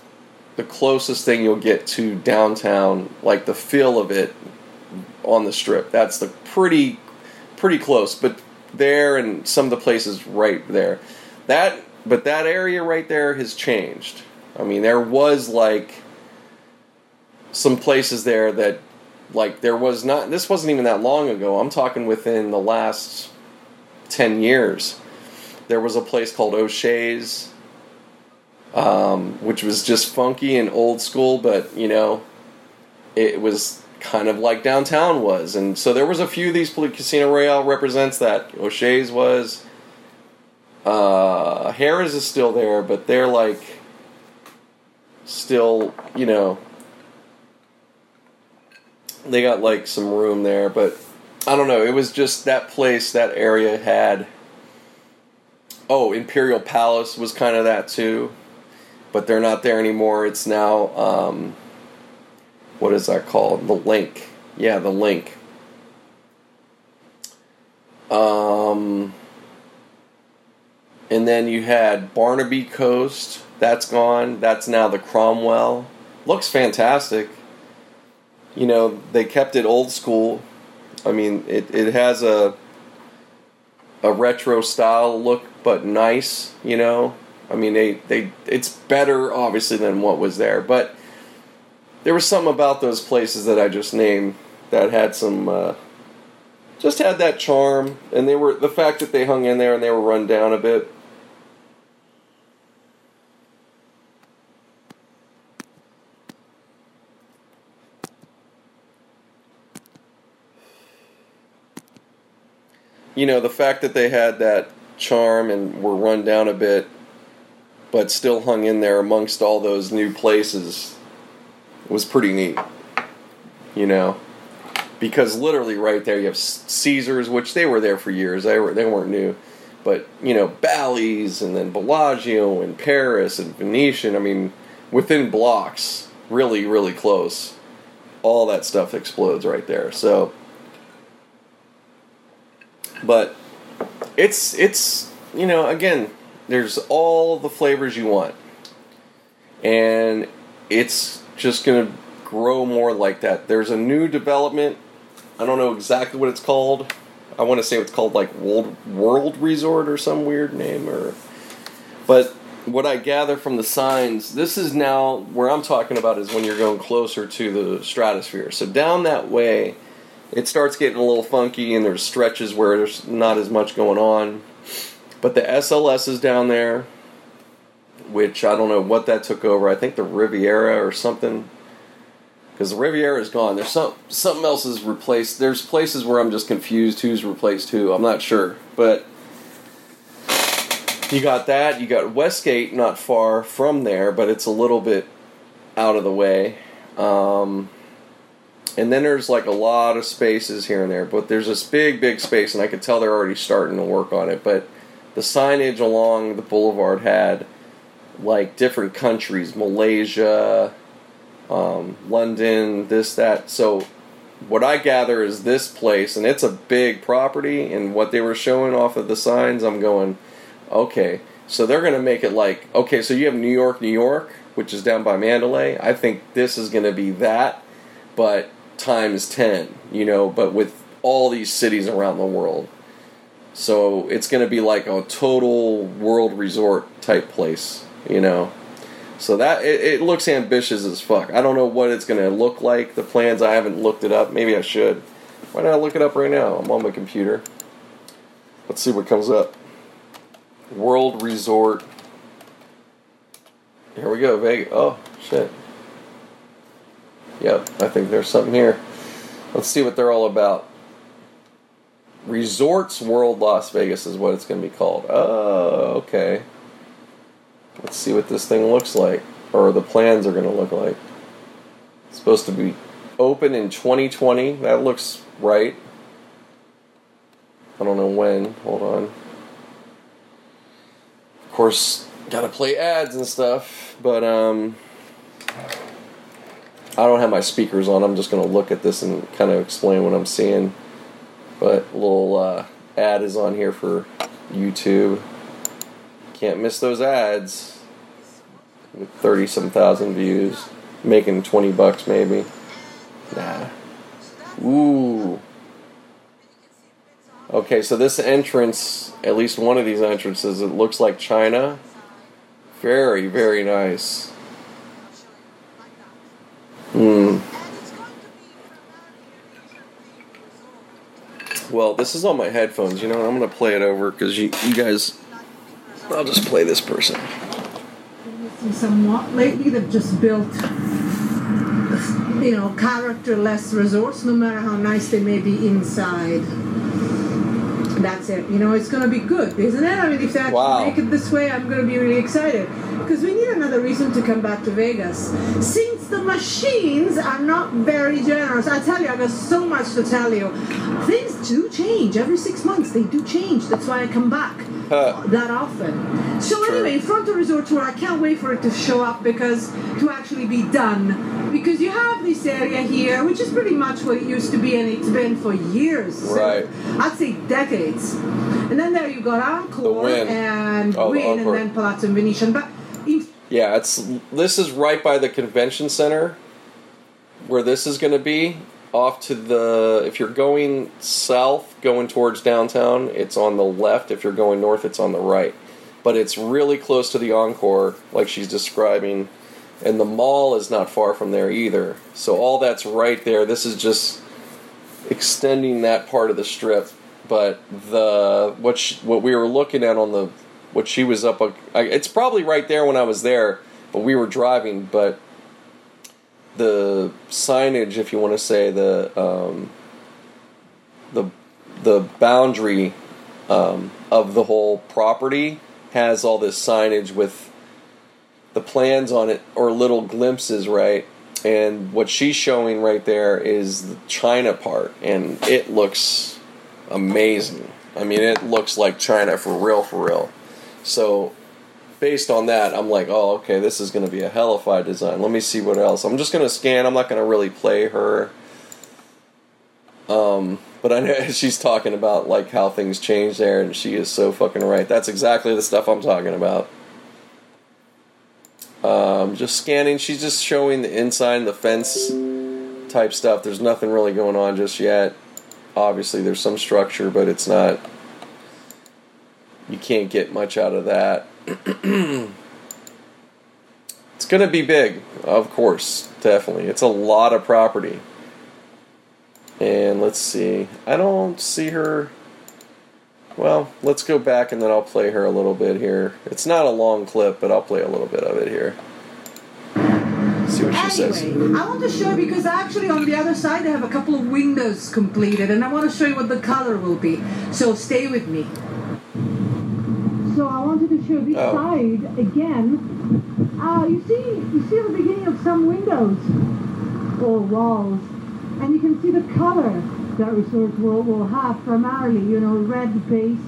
the closest thing you'll get to downtown, like the feel of it on the strip. That's the pretty, pretty close. But there and some of the places right there. That but that area right there has changed. I mean, there was like some places there that like there was not this wasn't even that long ago. I'm talking within the last 10 years. There was a place called O'Shea's um, which was just funky and old school, but you know, it was kind of like downtown was. And so there was a few of these Casino Royale represents that. O'Shea's was uh, Harrah's is still there, but they're like still, you know, they got like some room there, but I don't know. It was just that place, that area had. Oh, Imperial Palace was kind of that too, but they're not there anymore. It's now, um, what is that called? The LINQ. Yeah, the LINQ. Um, and then you had Barbary Coast. That's gone. That's now the Cromwell. Looks fantastic. You know, they kept it old school. I mean, it, it has a a retro style look, but nice, you know. I mean, they they it's better obviously than what was there, but there was something about those places that I just named that had some uh, just had that charm, and they were the fact that they hung in there and they were run down a bit. You know, the fact that they had that charm and were run down a bit, but still hung in there amongst all those new places was pretty neat. You know, because literally right there you have Caesars, which they were there for years. They were they weren't new, but you know Bally's and then Bellagio and Paris and Venetian. I mean, within blocks, really really close. All that stuff explodes right there. So, but it's it's you know again there's all the flavors you want. And it's just going to grow more like that. There's a new development. I don't know exactly what it's called. I want to say it's called like world world resort or some weird name or but what i gather from the signs this is now where i'm talking about is when you're going closer to the stratosphere. So down that way it starts getting a little funky and there's stretches where there's not as much going on. But the SLS is down there, which I don't know what that took over. I think the Riviera or something. Because the Riviera is gone. There's some something else is replaced. There's places where I'm just confused who's replaced who. I'm not sure. But you got that. You got Westgate not far from there, but it's a little bit out of the way. Um, and then there's like a lot of spaces here and there, but there's this big, big space, and I could tell they're already starting to work on it. But the signage along the boulevard had like different countries, Malaysia, um, London, this, that. So what I gather is this place, and it's a big property, and what they were showing off of the signs, I'm going, okay. So they're going to make it like, okay, so you have New York, New York, which is down by Mandalay. I think this is going to be that, but times 10, you know, but with all these cities around the world. So it's going to be like a total world resort type place, you know. So that it, it looks ambitious as fuck. I don't know what it's going to look like. The plans I haven't looked it up. Maybe I should. Why not look it up right now? I'm on my computer. Let's see what comes up. World Resort. Here we go, Vegas. Oh shit. Yep, I think there's something here. Let's see what they're all about. Resorts World Las Vegas is what it's going to be called. Oh, okay. Let's see what this thing looks like, or the plans are going to look like. It's supposed to be open in 2020. That looks right. I don't know when. Hold on. Of course, gotta play ads and stuff, but um. I don't have my speakers on. I'm just going to look at this and kind of explain what I'm seeing. But little uh, ad is on here for YouTube. Can't miss those ads. With 30 some thousand views. Making 20 bucks maybe. Nah. Ooh. Okay, so this entrance, at least one of these entrances, it looks like China. Very, very nice. Hmm. Well, this is on my headphones. You know, I'm gonna play it over because you, you guys. I'll just play this person. Somewhat lately, they've just built, you know, characterless resorts. No matter how nice they may be inside, that's it. You know, it's gonna be good, isn't it? I mean, if they Wow. make it this way, I'm gonna be really excited because we need another reason to come back to Vegas. Since the machines are not very generous, I tell you, I got so much to tell you. Things do change every six months. They do change. That's why I come back Huh. that often. So True. anyway, Front to Resort Tour, I can't wait for it to show up because to actually be done. Because you have this area here, which is pretty much what it used to be, and it's been for years. So Right. I'd say decades. And then there you got Encore Wynn. and Oh, the and then Palazzo Venetian. But in Yeah, it's this is right by the convention center where this is going to be. Off to the if you're going south, going towards downtown, it's on the left. If you're going north, it's on the right. but it's really close to the Encore, like she's describing, and the mall is not far from there either. So all that's right there. This is just extending that part of the strip, but the what she, what we were looking at on the what she was up. It's probably right there when I was there, but we were driving. But the signage, if you want to say the um, the the boundary um, of the whole property has all this signage with the plans on it or little glimpses, right? And what she's showing right there is the China part, and it looks amazing. I mean, it looks like China for real, for real. So, based on that, I'm like, oh, okay, this is going to be a hellified design. Let me see what else. I'm just going to scan. I'm not going to really play her. Um, but I know she's talking about like how things change there, and she is so fucking right. That's exactly the stuff I'm talking about. Um, just scanning. She's just showing the inside the fence type stuff. There's nothing really going on just yet. Obviously, there's some structure, but it's not. You can't get much out of that. it's going to be big, of course, definitely. It's a lot of property. And let's see. I don't see her. Well, let's go back and then I'll play her a little bit here. It's not a long clip, but I'll play a little bit of it here. See what she Anyway, says. I want to show you because actually on the other side they have a couple of windows completed, and I want to show you what the color will be. So stay with me. So I wanted to show this Oh. side again. Uh, you see, you see the beginning of some windows or walls, and you can see the color that resort will, will have primarily, you know, red base,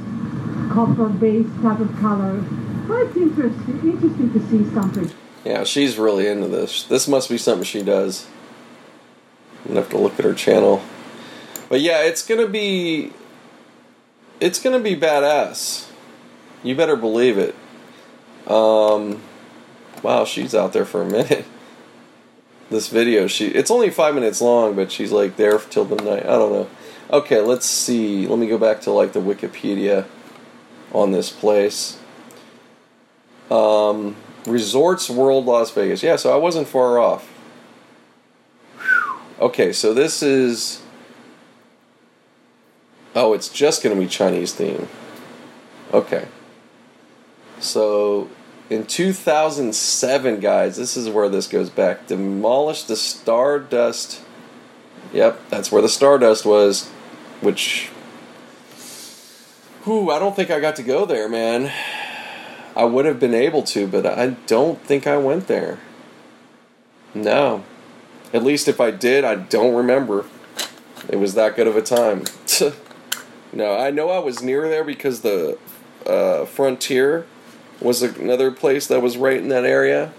copper base type of color. But it's interesting, interesting to see something. Yeah, she's really into this. This must be something she does. I'm gonna have to look at her channel. But yeah, it's gonna be it's gonna be badass. You better believe it. Um wow, she's out there for a minute. This video, she it's only five minutes long, but she's like there till the night. I don't know. Okay, let's see. Let me go back to like the Wikipedia on this place. Um, Resorts World Las Vegas. Yeah, so I wasn't far off. Okay, so this is. Oh, it's just going to be Chinese theme. Okay. So, in 2007, guys, this is where this goes back. Demolished the Stardust. Yep, that's where the Stardust was, which. Whew, I don't think I got to go there, man. I would have been able to, but I don't think I went there. No. At least if I did, I don't remember. It was that good of a time. no, I know I was near there because the uh, Frontier was another place that was right in that area.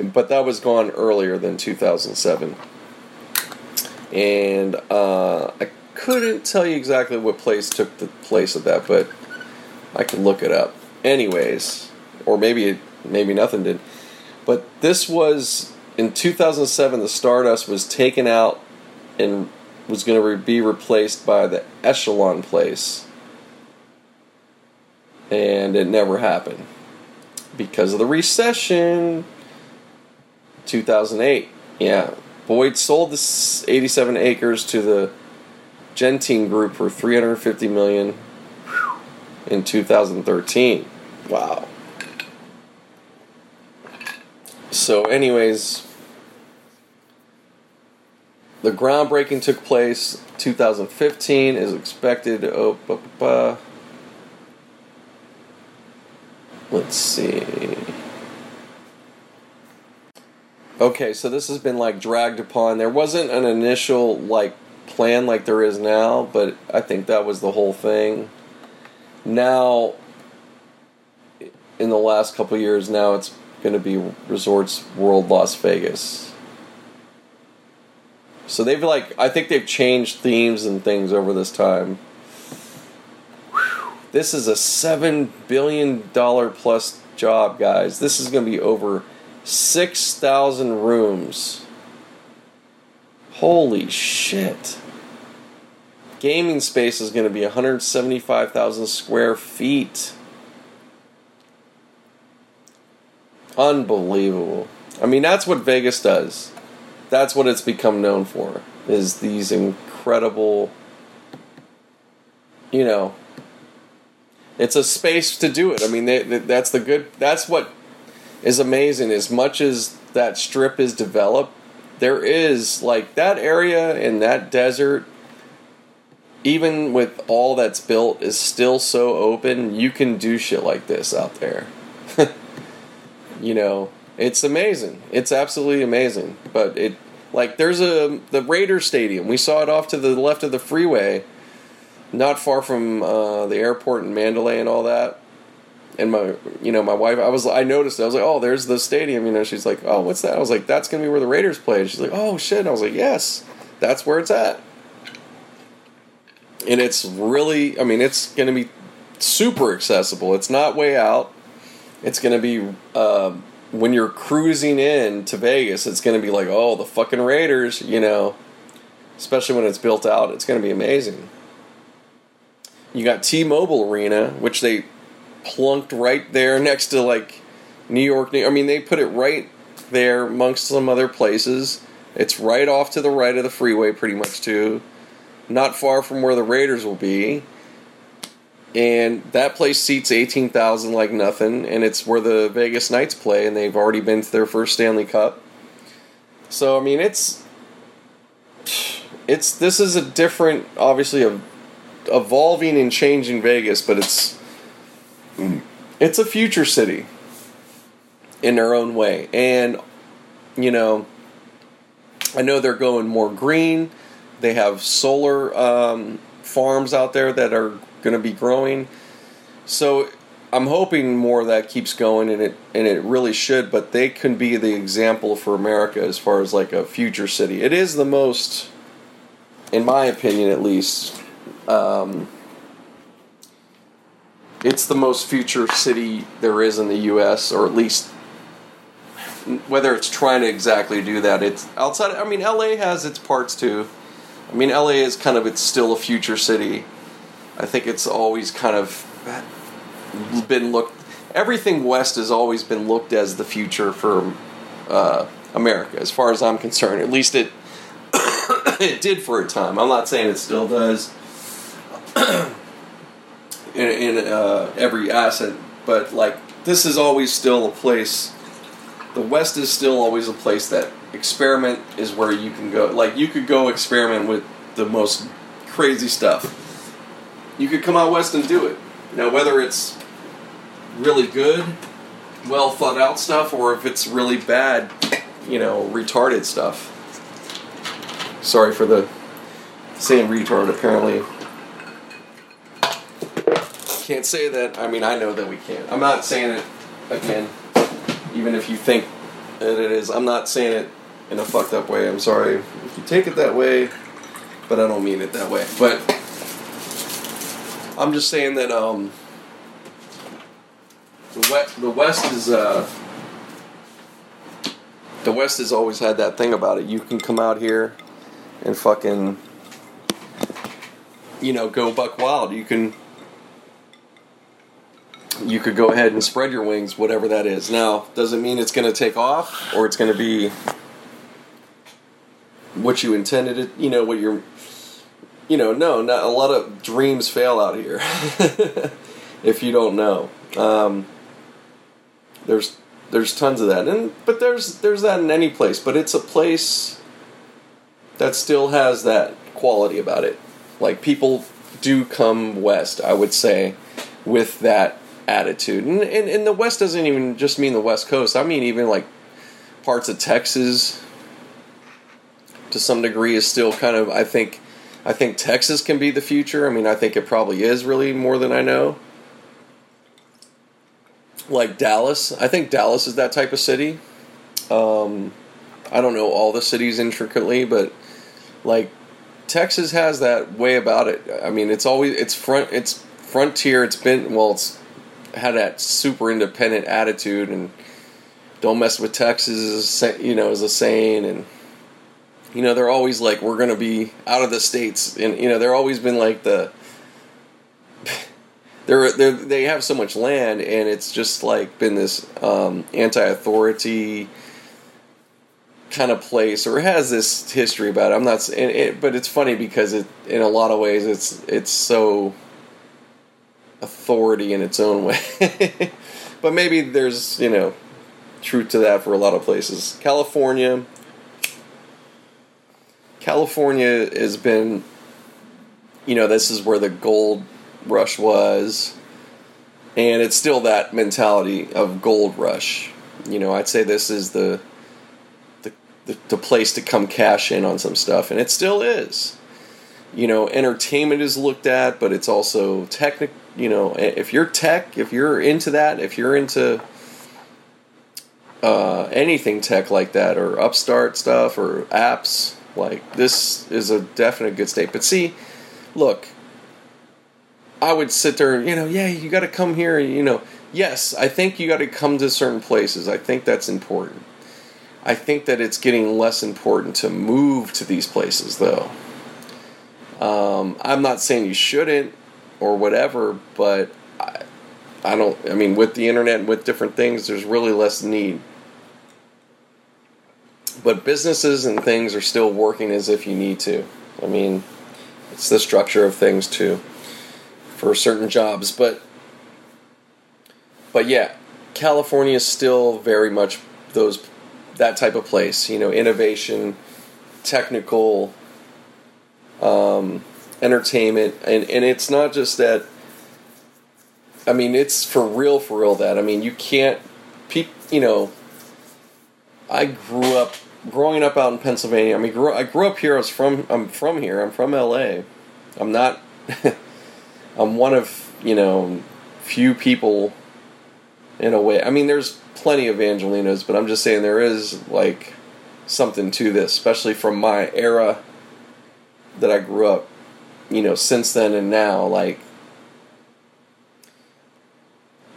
But that was gone earlier than 2007. And uh, I couldn't tell you exactly what place took the place of that, but I can look it up anyways, or maybe maybe nothing did. But this was in 2007. The Stardust was taken out and was going to re- be replaced by the Echelon place, and it never happened because of the recession. 2008, yeah. Boyd sold the 87 acres to the Genting Group for 350 million in 2013. Wow. So, anyways, the groundbreaking took place 2015 is expected Oh, to open. Uh, let's see. Okay, so this has been like dragged upon. There wasn't an initial like plan like there is now, but I think that was the whole thing now in the last couple years now it's going to be resorts world las vegas so they've like i think they've changed themes and things over this time. This is a seven billion dollar plus job guys this is going to be over 6000 rooms holy shit gaming space is going to be 175,000 square feet. Unbelievable. I mean, that's what Vegas does. That's what it's become known for. Is these incredible, you know, it's a space to do it. I mean, they, they, that's the good. That's what is amazing. As much as that strip is developed, there is like that area in that desert. Even with all that's built, is still so open. You can do shit like this out there. you know, it's amazing. It's absolutely amazing. But it, like, there's a the Raider Stadium. We saw it off to the left of the freeway not far from uh, the airport in Mandalay and all that. And my, you know, my wife, I was, I noticed, I was like, oh, there's the stadium. You know, she's like, oh, what's that? I was like, that's gonna be where the Raiders play. She's like, oh shit. And I was like, yes, that's where it's at. And it's really, I mean, it's gonna be super accessible. It's not way out. It's gonna be uh, when you're cruising in to Vegas. It's gonna be like, oh, the fucking Raiders, you know. Especially when it's built out, it's gonna be amazing. You got T-Mobile Arena, which they plunked right there next to like New York. New- I mean, they put it right there amongst some other places. It's right off to the right of the freeway, pretty much too. Not far from where the Raiders will be. And that place seats 18,000 like nothing, and it's where the Vegas Knights play, and they've already been to their first Stanley Cup. So, I mean, it's. It's this is a different, obviously a evolving and changing Vegas, but it's it's a future city in their own way. And you know, I know they're going more green. They have solar um, farms out there that are going to be growing. So I'm hoping more of that keeps going, and it and it really should. But they can be the example for America as far as like a future city. It is the most, in my opinion, at least, um, it's the most future city there is in the U.S., or at least whether it's trying to exactly do that. It's outside. I mean, L.A. has its parts too. I mean, L.A. is kind of it's still a future city. I think it's always kind of been looked. Everything west has always been looked as the future for uh, America, as far as I'm concerned. At least it it did for a time. I'm not saying it still does in, in uh, every asset, but like this is always still a place. The West is still always a place that experiment is where you can go. Like you could go experiment with the most crazy stuff. You could come out west and do it. Now whether it's really good, well thought out stuff, or if it's really bad, you know, retarded stuff. Sorry for the saying retard. Apparently, can't say that. I mean, I know that we can't. I'm not saying it again, even if you think that it is. I'm not saying it in a fucked up way. I'm sorry if you take it that way, but I don't mean it that way. But I'm just saying that um, the west, the West is uh, the West has always had that thing about it. You can come out here and fucking you know go buck wild. You can you could go ahead and spread your wings, whatever that is. Now, doesn't mean it's going to take off or it's going to be what you intended it. You know what you're. You know, no, not a lot of dreams fail out here. if you don't know, um, there's there's tons of that, and but there's there's that in any place. But it's a place that still has that quality about it. Like people do come west, I would say, with that attitude. And, and, and the West doesn't even just mean the West Coast. I mean even like parts of Texas to some degree is still kind of I think I think Texas can be the future. I mean, I think it probably is really more than I know. Like Dallas, I think Dallas is that type of city. Um, I don't know all the cities intricately, but like Texas has that way about it. I mean, it's always it's front it's frontier. It's been well, it's had that super independent attitude and don't mess with Texas, you know, as a saying, and you know they're always like we're gonna be out of the states, and you know they're always been like the they're, they're they have so much land, and it's just like been this um, anti-authority kind of place, or has this history about it. I'm not, it, but it's funny because it, in a lot of ways, it's it's so authority in its own way. but maybe there's you know truth to that for a lot of places. California, California has been, you know, this is where the gold rush was, and it's still that mentality of gold rush. You know, I'd say this is the the, the, place to come cash in on some stuff, and it still is. You know, entertainment is looked at, but it's also technic. You know, if you're tech, if you're into that, if you're into uh, anything tech like that, or upstart stuff, or apps, like this is a definite good state. But see, look, I would sit there, you know, yeah, you got to come here, you know. Yes, I think you got to come to certain places. I think that's important. I think that it's getting less important to move to these places, though. Um, I'm not saying you shouldn't or whatever, but I, I don't. I mean, with the internet and with different things, there's really less need but businesses and things are still working as if you need to. I mean, it's the structure of things too for certain jobs, but but yeah, California is still very much those that type of place. You know, innovation, technical, um, entertainment, and and it's not just that. I mean, it's for real, for real. That I mean, you can't, peop, you know. I grew up growing up out in Pennsylvania, I mean, grew, I grew up here. I was from, I'm from here. I'm from LA. I'm not, I'm one of, you know, few people in a way. I mean, there's plenty of Angelenos, but I'm just saying there is, like, something to this, especially from my era that I grew up, you know, since then and now. Like,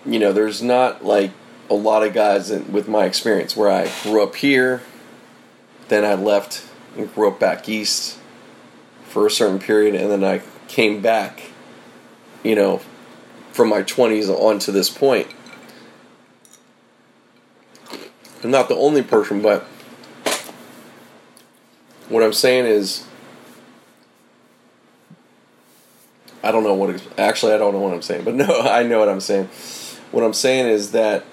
you know, there's not, like, a lot of guys in, with my experience where I grew up here then I left and grew up back east for a certain period, and then I came back, you know, from my 20s on to this point. I'm not the only person, but what I'm saying is, I don't know what. Actually, I don't know what I'm saying, but no, I know what I'm saying. What I'm saying is that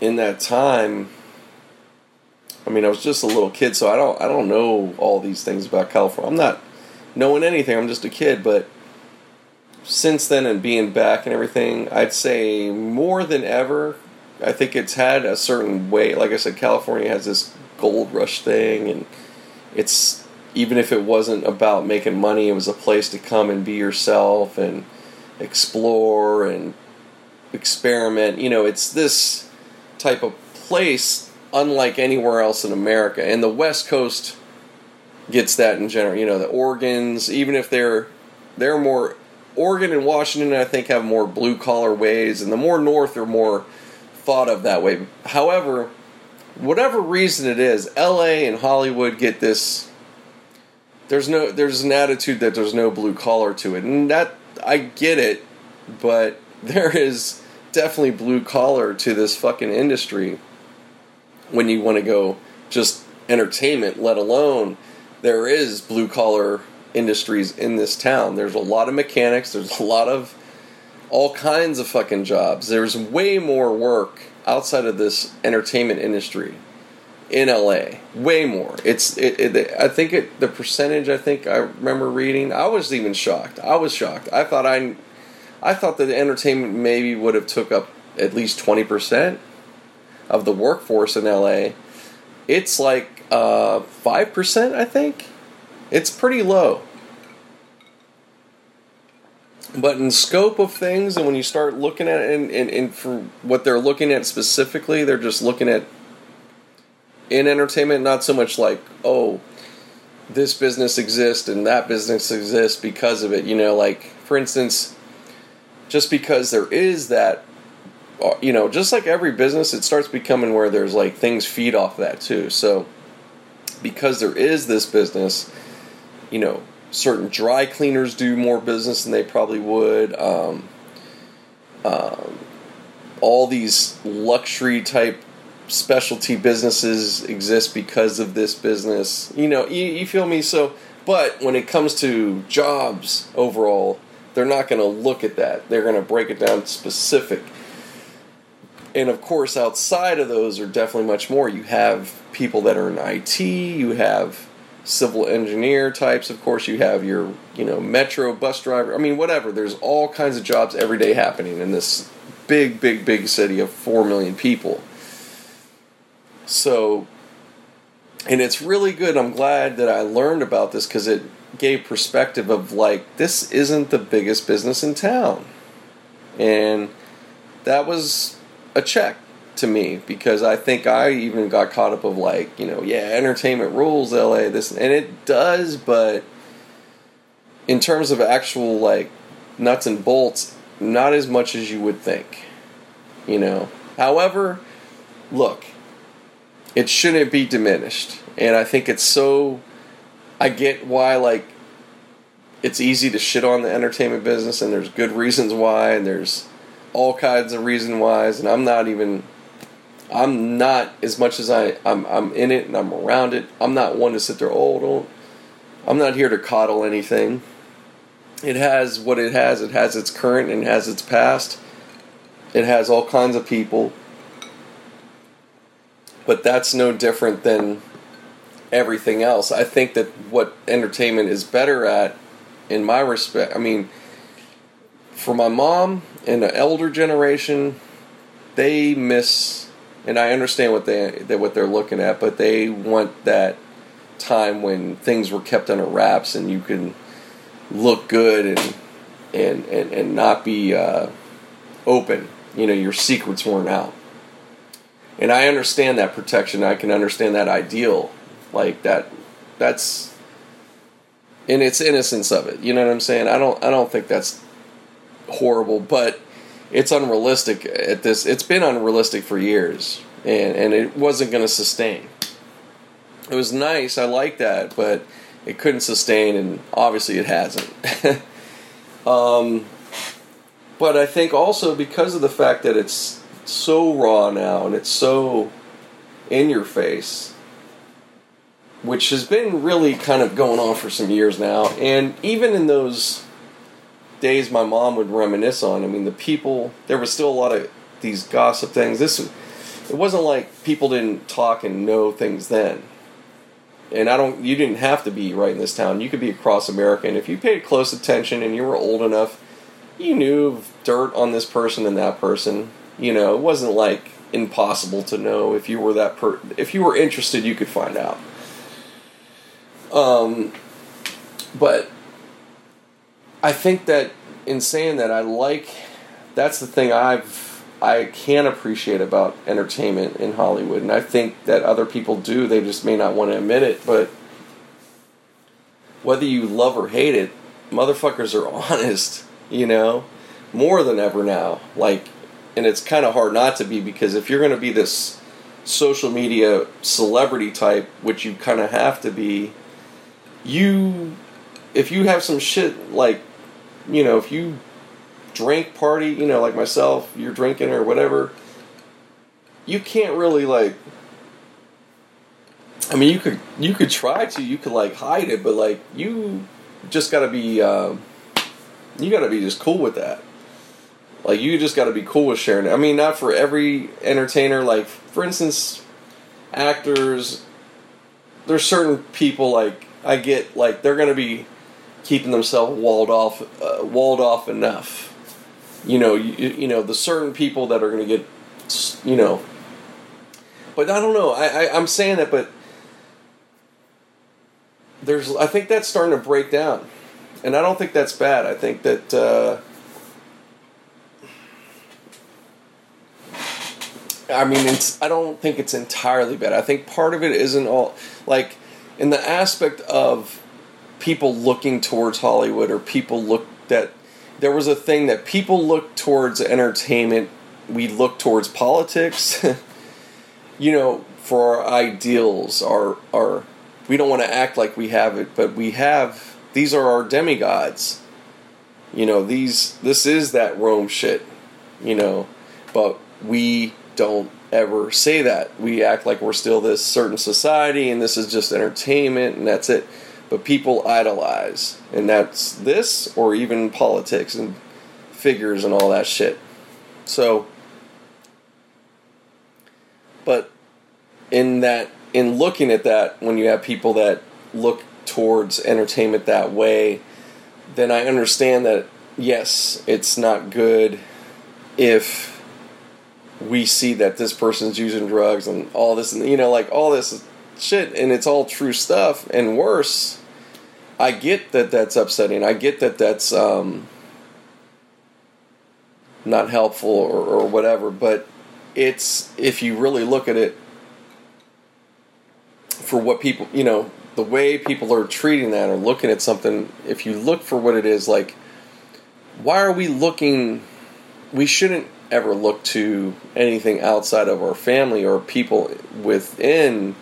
in that time, I mean, I was just a little kid, so I don't I don't know all these things about California. I'm not knowing anything. I'm just a kid, but since then and being back and everything, I'd say more than ever, I think it's had a certain way. Like I said, California has this gold rush thing, and it's even if it wasn't about making money, it was a place to come and be yourself and explore and experiment. You know, it's this type of place unlike anywhere else in America. And the West Coast gets that in general. You know, the Oregons, even if they're they're more Oregon and Washington, I think have more blue collar ways, and the more north are more thought of that way. However, whatever reason it is, L.A. and Hollywood get this. There's no there's an attitude that there's no blue collar to it, and that I get it, but there is definitely blue collar to this fucking industry when you want to go just entertainment, let alone there is blue collar industries in this town. There's a lot of mechanics, there's a lot of all kinds of fucking jobs. There's way more work outside of this entertainment industry in LA. Way more. It's it, it I think it the percentage I think I remember reading, I was even shocked. I was shocked. I thought I I thought that entertainment maybe would have took up at least 20% of the workforce in LA, it's like uh, five uh, percent. I think it's pretty low. But in scope of things, and when you start looking at it, and, and, and for what they're looking at specifically, they're just looking at in entertainment, not so much like, oh, this business exists and that business exists because of it. You know, like, for instance, just because there is that uh, you know, just like every business, it starts becoming where there's like things feed off that too. So, because there is this business, you know, certain dry cleaners do more business than they probably would. Um, um, all these luxury type specialty businesses exist because of this business. You know, you, you feel me? So, but when it comes to jobs overall, they're not going to look at that. They're going to break it down specific. And of course, outside of those are definitely much more. You have people that are in IT, you have civil engineer types, of course, you have your, you know, metro bus driver. I mean, whatever. There's all kinds of jobs every day happening in this big, big, big city of 4 million people. So, and it's really good. I'm glad that I learned about this because it gave perspective of like, this isn't the biggest business in town. And that was a check to me because I think I even got caught up of like, you know, yeah, entertainment rules LA, this, and it does, but in terms of actual like nuts and bolts, not as much as you would think, you know. However, look, it shouldn't be diminished. And I think it's so. I get why, like, it's easy to shit on the entertainment business, and there's good reasons why, and there's all kinds of reason whys, and I'm not even. I'm not as much as I I'm I'm in it and I'm around it. I'm not one to sit there. Oh, don't. I'm not here to coddle anything. It has what it has. It has its current and has its past. It has all kinds of people but that's no different than everything else. I think that what entertainment is better at, in my respect, I mean, for my mom and the elder generation, they miss, and I understand what they that what they're looking at, but they want that time when things were kept under wraps and you can look good and and and, and not be uh, open. You know, your secrets weren't out and I understand that protection. I can understand that ideal, like that. That's in its innocence of it. You know what I'm saying? I don't. I don't think that's horrible, but it's unrealistic at this. It's been unrealistic for years, and and it wasn't going to sustain. It was nice. I like that, but it couldn't sustain, and obviously it hasn't. um, but I think also because of the fact that it's so raw now and it's so in your face, which has been really kind of going on for some years now. And even in those days my mom would reminisce on, I mean, the people, there was still a lot of these gossip things. This, it wasn't like people didn't talk and know things then. And I don't, you didn't have to be right in this town. You could be across America. And if you paid close attention and you were old enough, you knew dirt on this person and that person you know, it wasn't like impossible to know. If you were that per if you were interested you could find out. Um but I think that in saying that I like that's the thing I've I can appreciate about entertainment in Hollywood and I think that other people do. They just may not want to admit it but whether you love or hate it motherfuckers are honest you know? More than ever now. Like and it's kind of hard not to be because if you're going to be this social media celebrity type, which you kind of have to be, you, if you have some shit like, you know, if you drink, party, you know, like myself, you're drinking or whatever, you can't really like. I mean, you could you could try to, you could like hide it, but like you just got to be, uh, you got to be just cool with that. Like you just got to be cool with sharing it. I mean, not for every entertainer. Like for instance, actors. There's certain people like I get like they're gonna be keeping themselves walled off, uh, walled off enough. You know, you, you know the certain people that are gonna get, you know. But I don't know. I, I I'm saying that, but there's I think that's starting to break down, and I don't think that's bad. I think that. Uh, I mean, it's, I don't think it's entirely bad. I think part of it isn't all like in the aspect of people looking towards Hollywood or people look that there was a thing that people look towards entertainment. We look towards politics. you know, for our ideals, our our we don't want to act like we have it, but we have. These are our demigods. You know, these this is that Rome shit you know, but we don't ever say that. We act like we're still this certain society and this is just entertainment and that's it. But people idolize, and that's this or even politics and figures and all that shit. So, but in that, in looking at that, when you have people that look towards entertainment that way, then I understand that yes, it's not good if we see that this person's using drugs and all this, and you know, like all this shit, and it's all true stuff. And worse, I get that that's upsetting. I get that that's um, not helpful or, or whatever, but it's if you really look at it for what people, you know, the way people are treating that or looking at something, if you look for what it is, like, why are we looking? We shouldn't ever look to anything outside of our family or people within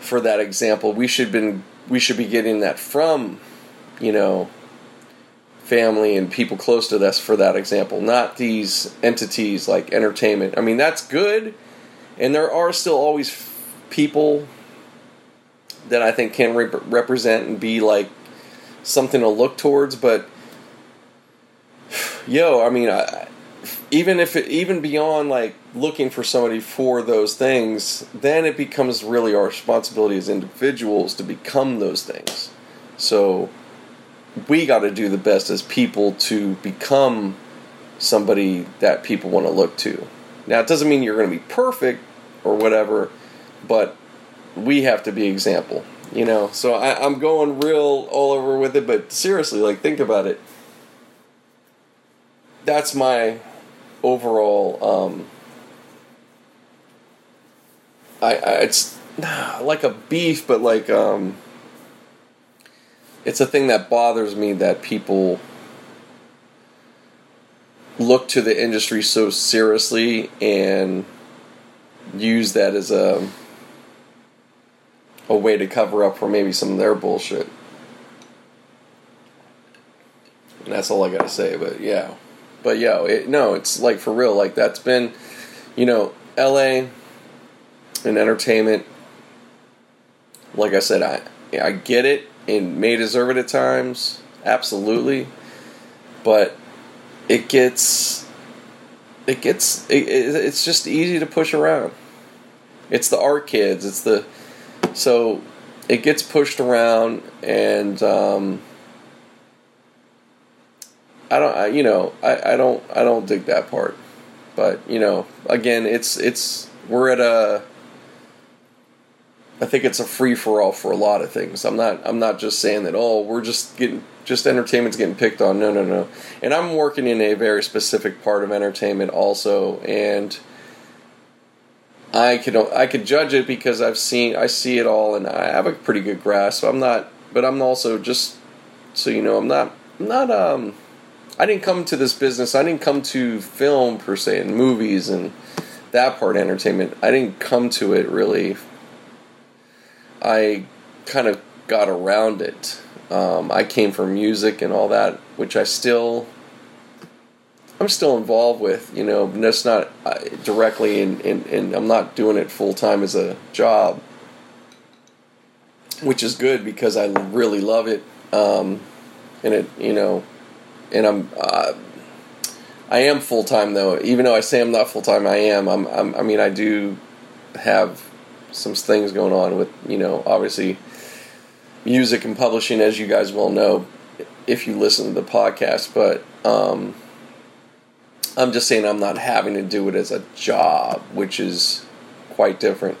for that example. We should been we should be getting that from, you know, family and people close to us for that example, not these entities like entertainment. I mean, that's good, and there are still always people that I think can rep- represent and be like something to look towards. But yo, I mean, I, even if it, even beyond like looking for somebody for those things, then it becomes really our responsibility as individuals to become those things. So we got to do the best as people to become somebody that people want to look to. Now, it doesn't mean you're going to be perfect or whatever, but we have to be example, you know. So I, I'm going real all over with it, but seriously, like think about it. That's my overall. Um, I, I it's like a beef, but like um, it's a thing that bothers me that people look to the industry so seriously and use that as a a way to cover up for maybe some of their bullshit. And that's all I gotta say. But yeah, but yeah, it, no, it's like for real. Like that's been, you know, L.A. and entertainment. Like I said, I I get it and may deserve it at times, absolutely, but it gets it gets it, it's just easy to push around. It's the art kids. It's the so it gets pushed around, and um, I don't, I, you know, I, I don't, I don't dig that part. But you know, again, it's it's we're at a. I think it's a free for all for a lot of things. I'm not, I'm not just saying that. Oh, we're just getting, just entertainment's getting picked on. No, no, no. And I'm working in a very specific part of entertainment also, and I could I could judge it because I've seen I see it all and I have a pretty good grasp. I'm not, but I'm also just so you know I'm not I'm not um I didn't come to this business. I didn't come to film per se and movies and that part entertainment. I didn't come to it really. I kind of got around it. Um, I came from music and all that, which I still I'm still involved with, you know, just not uh, directly, and, and, and I'm not doing it full time as a job, which is good because I really love it, um, and it, you know, and I'm, uh, I am full time though. Even though I say I'm not full time, I am. I'm, I'm, I mean, I do have some things going on with, you know, obviously music and publishing, as you guys well know, if you listen to the podcast, but. Um, I'm just saying I'm not having to do it as a job, which is quite different.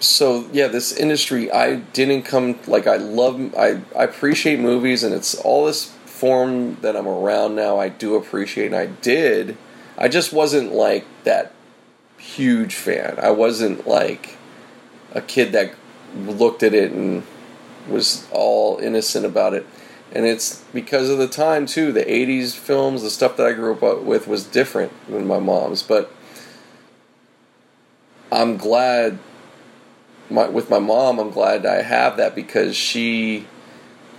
So yeah, this industry I didn't come like I love I, I appreciate movies and it's all this form that I'm around now I do appreciate and I did. I just wasn't like that huge fan. I wasn't like a kid that looked at it and was all innocent about it and it's because of the time too. The '80s films, the stuff that I grew up with, was different than my mom's. But I'm glad, my, with my mom, I'm glad I have that because she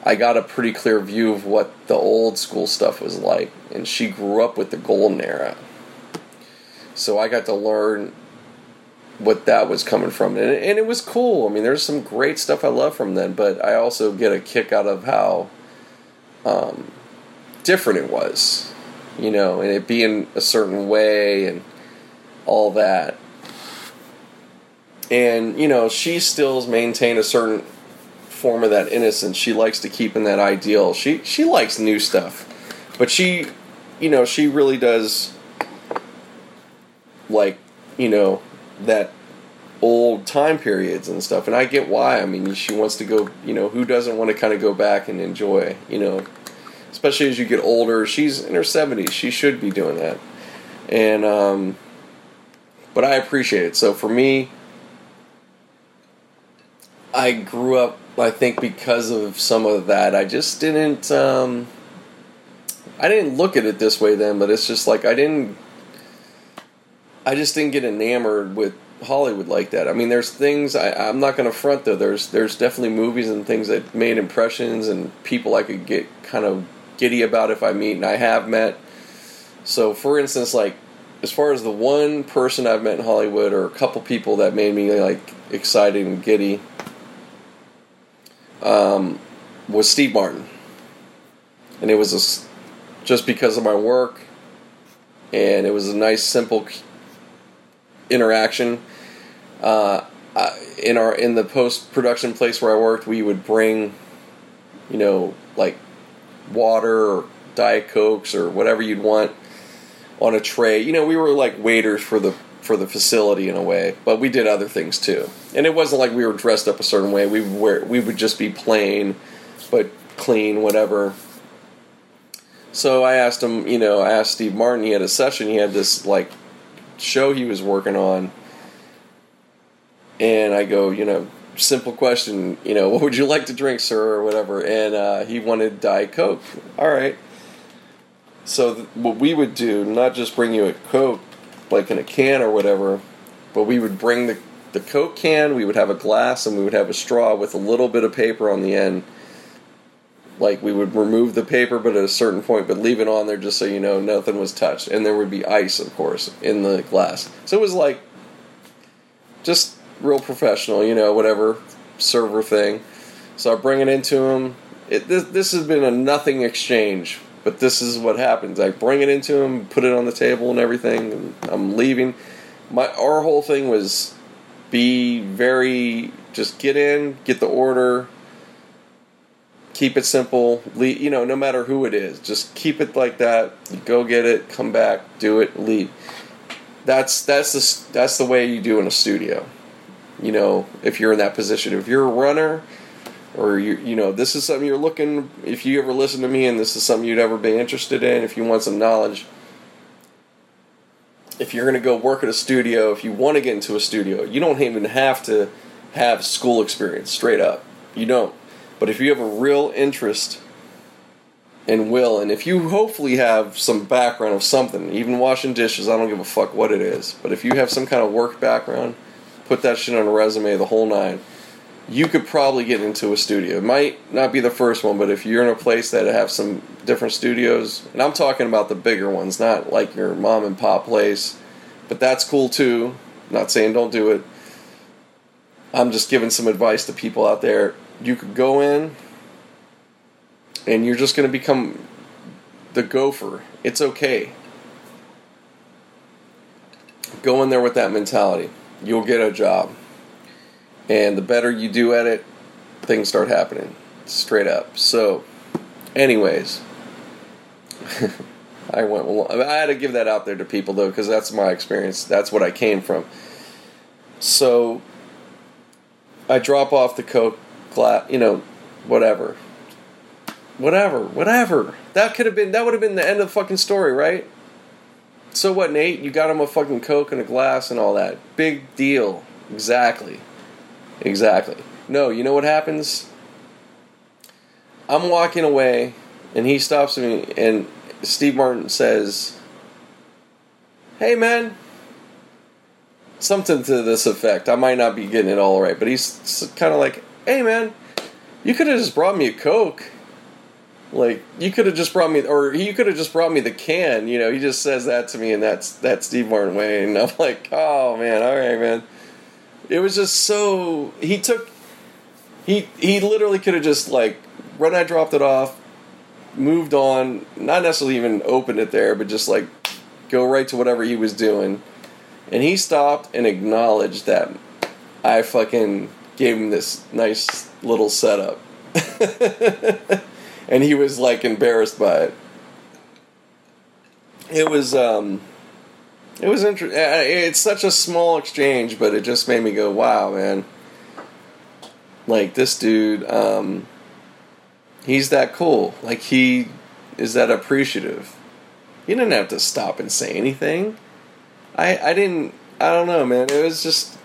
I got a pretty clear view of what the old school stuff was like. And she grew up with the golden era. So I got to learn what that was coming from. And, and it was cool. I mean, there's some great stuff I love from then, but I also get a kick out of how um, different it was, you know, and it being a certain way and all that. And, you know, she still maintained a certain form of that innocence. She likes to keep in that ideal. She she likes new stuff. But she you know, she really does like, you know, that old time periods and stuff. And I get why. I mean, she wants to go, you know, who doesn't want to kind of go back and enjoy, you know, especially as you get older. She's in her 70s. She should be doing that. And um but I appreciate it. So for me, I grew up, I think, because of some of that. I just didn't. Um, I didn't look at it this way then, but it's just like I didn't. I just didn't get enamored with Hollywood like that. I mean, there's things I, I'm not going to front though. There's there's definitely movies and things that made impressions and people I could get kind of giddy about if I meet, and I have met. So, for instance, like as far as the one person I've met in Hollywood or a couple people that made me like excited and giddy um, was Steve Martin, and it was a, just because of my work, and it was a nice, simple interaction. Uh, in our in the post production place where I worked, we would bring, you know, like water or diet cokes or whatever you'd want on a tray. You know, we were like waiters for the for the facility in a way, but we did other things too. And it wasn't like we were dressed up a certain way. We were we would just be plain, but clean, whatever. So I asked him, you know, I asked Steve Martin. He had a session. He had this like show he was working on, and I go, you know, simple question, you know, what would you like to drink, sir, or whatever. And uh, he wanted Diet Coke. All right. So th- what we would do, not just bring you a Coke, like in a can or whatever, but we would bring the the Coke can, we would have a glass, and we would have a straw with a little bit of paper on the end. Like we would remove the paper, but at a certain point, but leave it on there just so you know nothing was touched, and there would be ice, of course, in the glass. So it was like just real professional, you know, whatever server thing. So I bring it into him. It, this, this has been a nothing exchange, but this is what happens. I bring it into him, put it on the table and everything, and I'm leaving. My our whole thing was be very just get in, get the order, keep it simple. Leave, you know, no matter who it is, just keep it like that. Go get it, come back, do it, leave. That's that's the that's the way you do in a studio. You know, if you're in that position, if you're a runner, or you you know this is something you're looking. If you ever listen to me and this is something you'd ever be interested in, if you want some knowledge if you're going to go work at a studio, if you want to get into a studio, you don't even have to have school experience, straight up. You don't. But if you have a real interest and will, and if you hopefully have some background of something, even washing dishes, I don't give a fuck what it is, but if you have some kind of work background, put that shit on a resume, the whole nine, you could probably get into a studio. It might not be the first one, but if you're in a place that have some different studios, and I'm talking about the bigger ones, not like your mom and pop place, but that's cool too. Not saying don't do it. I'm just giving some advice to people out there. You could go in and you're just going to become the gopher. It's okay. Go in there with that mentality. You'll get a job. And the better you do at it, things start happening. Straight up. So, anyways, I went. I had to give that out there to people though, because that's my experience. That's what I came from. So, I drop off the coke glass. You know, whatever, whatever, whatever. That could have been. That would have been the end of the fucking story, right? So what, Nate? You got him a fucking coke and a glass and all that. Big deal. Exactly. Exactly. No, you know what happens? I'm walking away, and he stops me, and Steve Martin says, Hey, man. Something to this effect. I might not be getting it all right, but he's kind of like, Hey, man, You could have just brought me a Coke. Like you could have just brought me, or you could have just brought me the can. You know, he just says that to me, and that's that's Steve Martin way, and I'm like, oh man, all right, man. It was just so he took, he he literally could have just like when I dropped it off, moved on, not necessarily even opened it there, but just like go right to whatever he was doing, and he stopped and acknowledged that I fucking gave him this nice little setup. and he was like embarrassed by it. It was um it was interesting. It's such a small exchange, but it just made me go, "Wow, man!" Like this dude, um, he's that cool. Like he is that appreciative. He didn't have to stop and say anything. I I didn't. I don't know, man. It was just.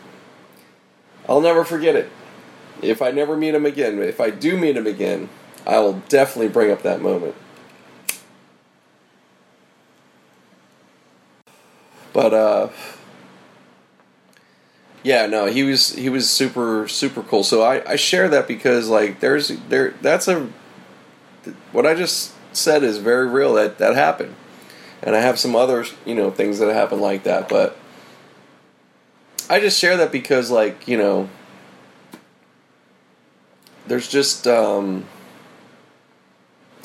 I'll never forget it. If I never meet him again, if I do meet him again, I will definitely bring up that moment. But uh yeah, no, he was he was super super cool. So I I share that because like there's there that's a what I just said is very real that that happened. And I have some other, you know, things that happen like that, but I just share that because like, you know, there's just um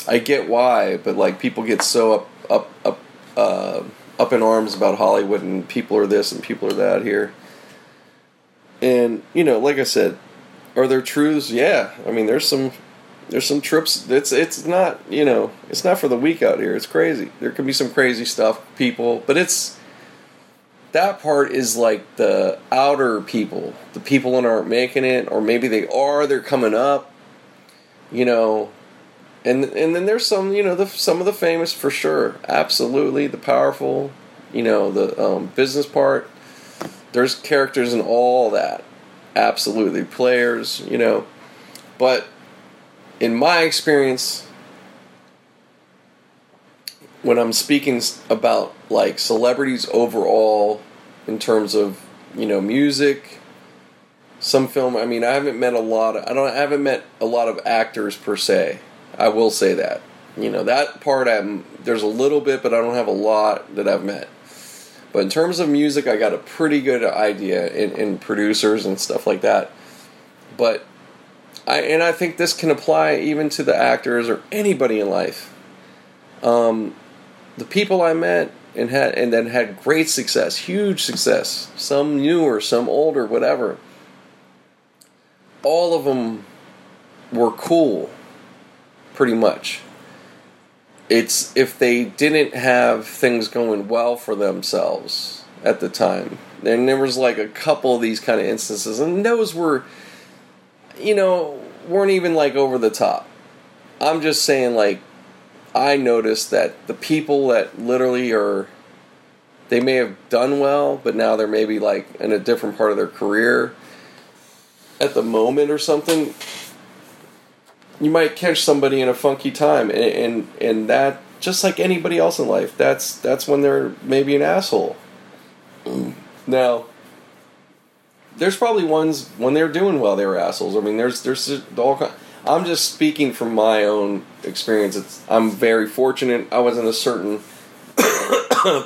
I get why, but like people get so up up up uh, up in arms about Hollywood and people are this and people are that here. And you know, like I said, are there truths? Yeah, I mean, there's some there's some trips. It's it's not you know it's not for the weak out here. It's crazy. There can be some crazy stuff, people, but it's that part is like the outer people, the people that aren't making it, or maybe they are. They're coming up. You know, and and then there's some you know the some of the famous for sure absolutely the powerful you know the um, business part. There's characters in all that. Absolutely. Players you know. But in my experience when i'm speaking about like celebrities overall in terms of you know music some film i mean i haven't met a lot of i don't I haven't met a lot of actors per se I will say that. You know, that part I'm there's a little bit, but I don't have a lot that I've met. But in terms of music, I got a pretty good idea in, in producers and stuff like that. But I and I think this can apply even to the actors or anybody in life. Um, the people I met and had and then had great success, huge success. Some newer, some older, whatever. All of them were cool pretty much. It's if they didn't have things going well for themselves at the time. And there was like a couple of these kind of instances, and those were, you know, weren't even like over the top. I'm just saying, like, I noticed that the people that literally are, they may have done well, but now they're maybe like in a different part of their career at the moment or something you might catch somebody in a funky time, and and, and that just like anybody else in life, that's that's when they're maybe an asshole. Now, there's probably ones when they're doing well they were assholes. I mean, there's there's all. Kind, I'm just speaking from my own experience. It's, I'm very fortunate. I was in a certain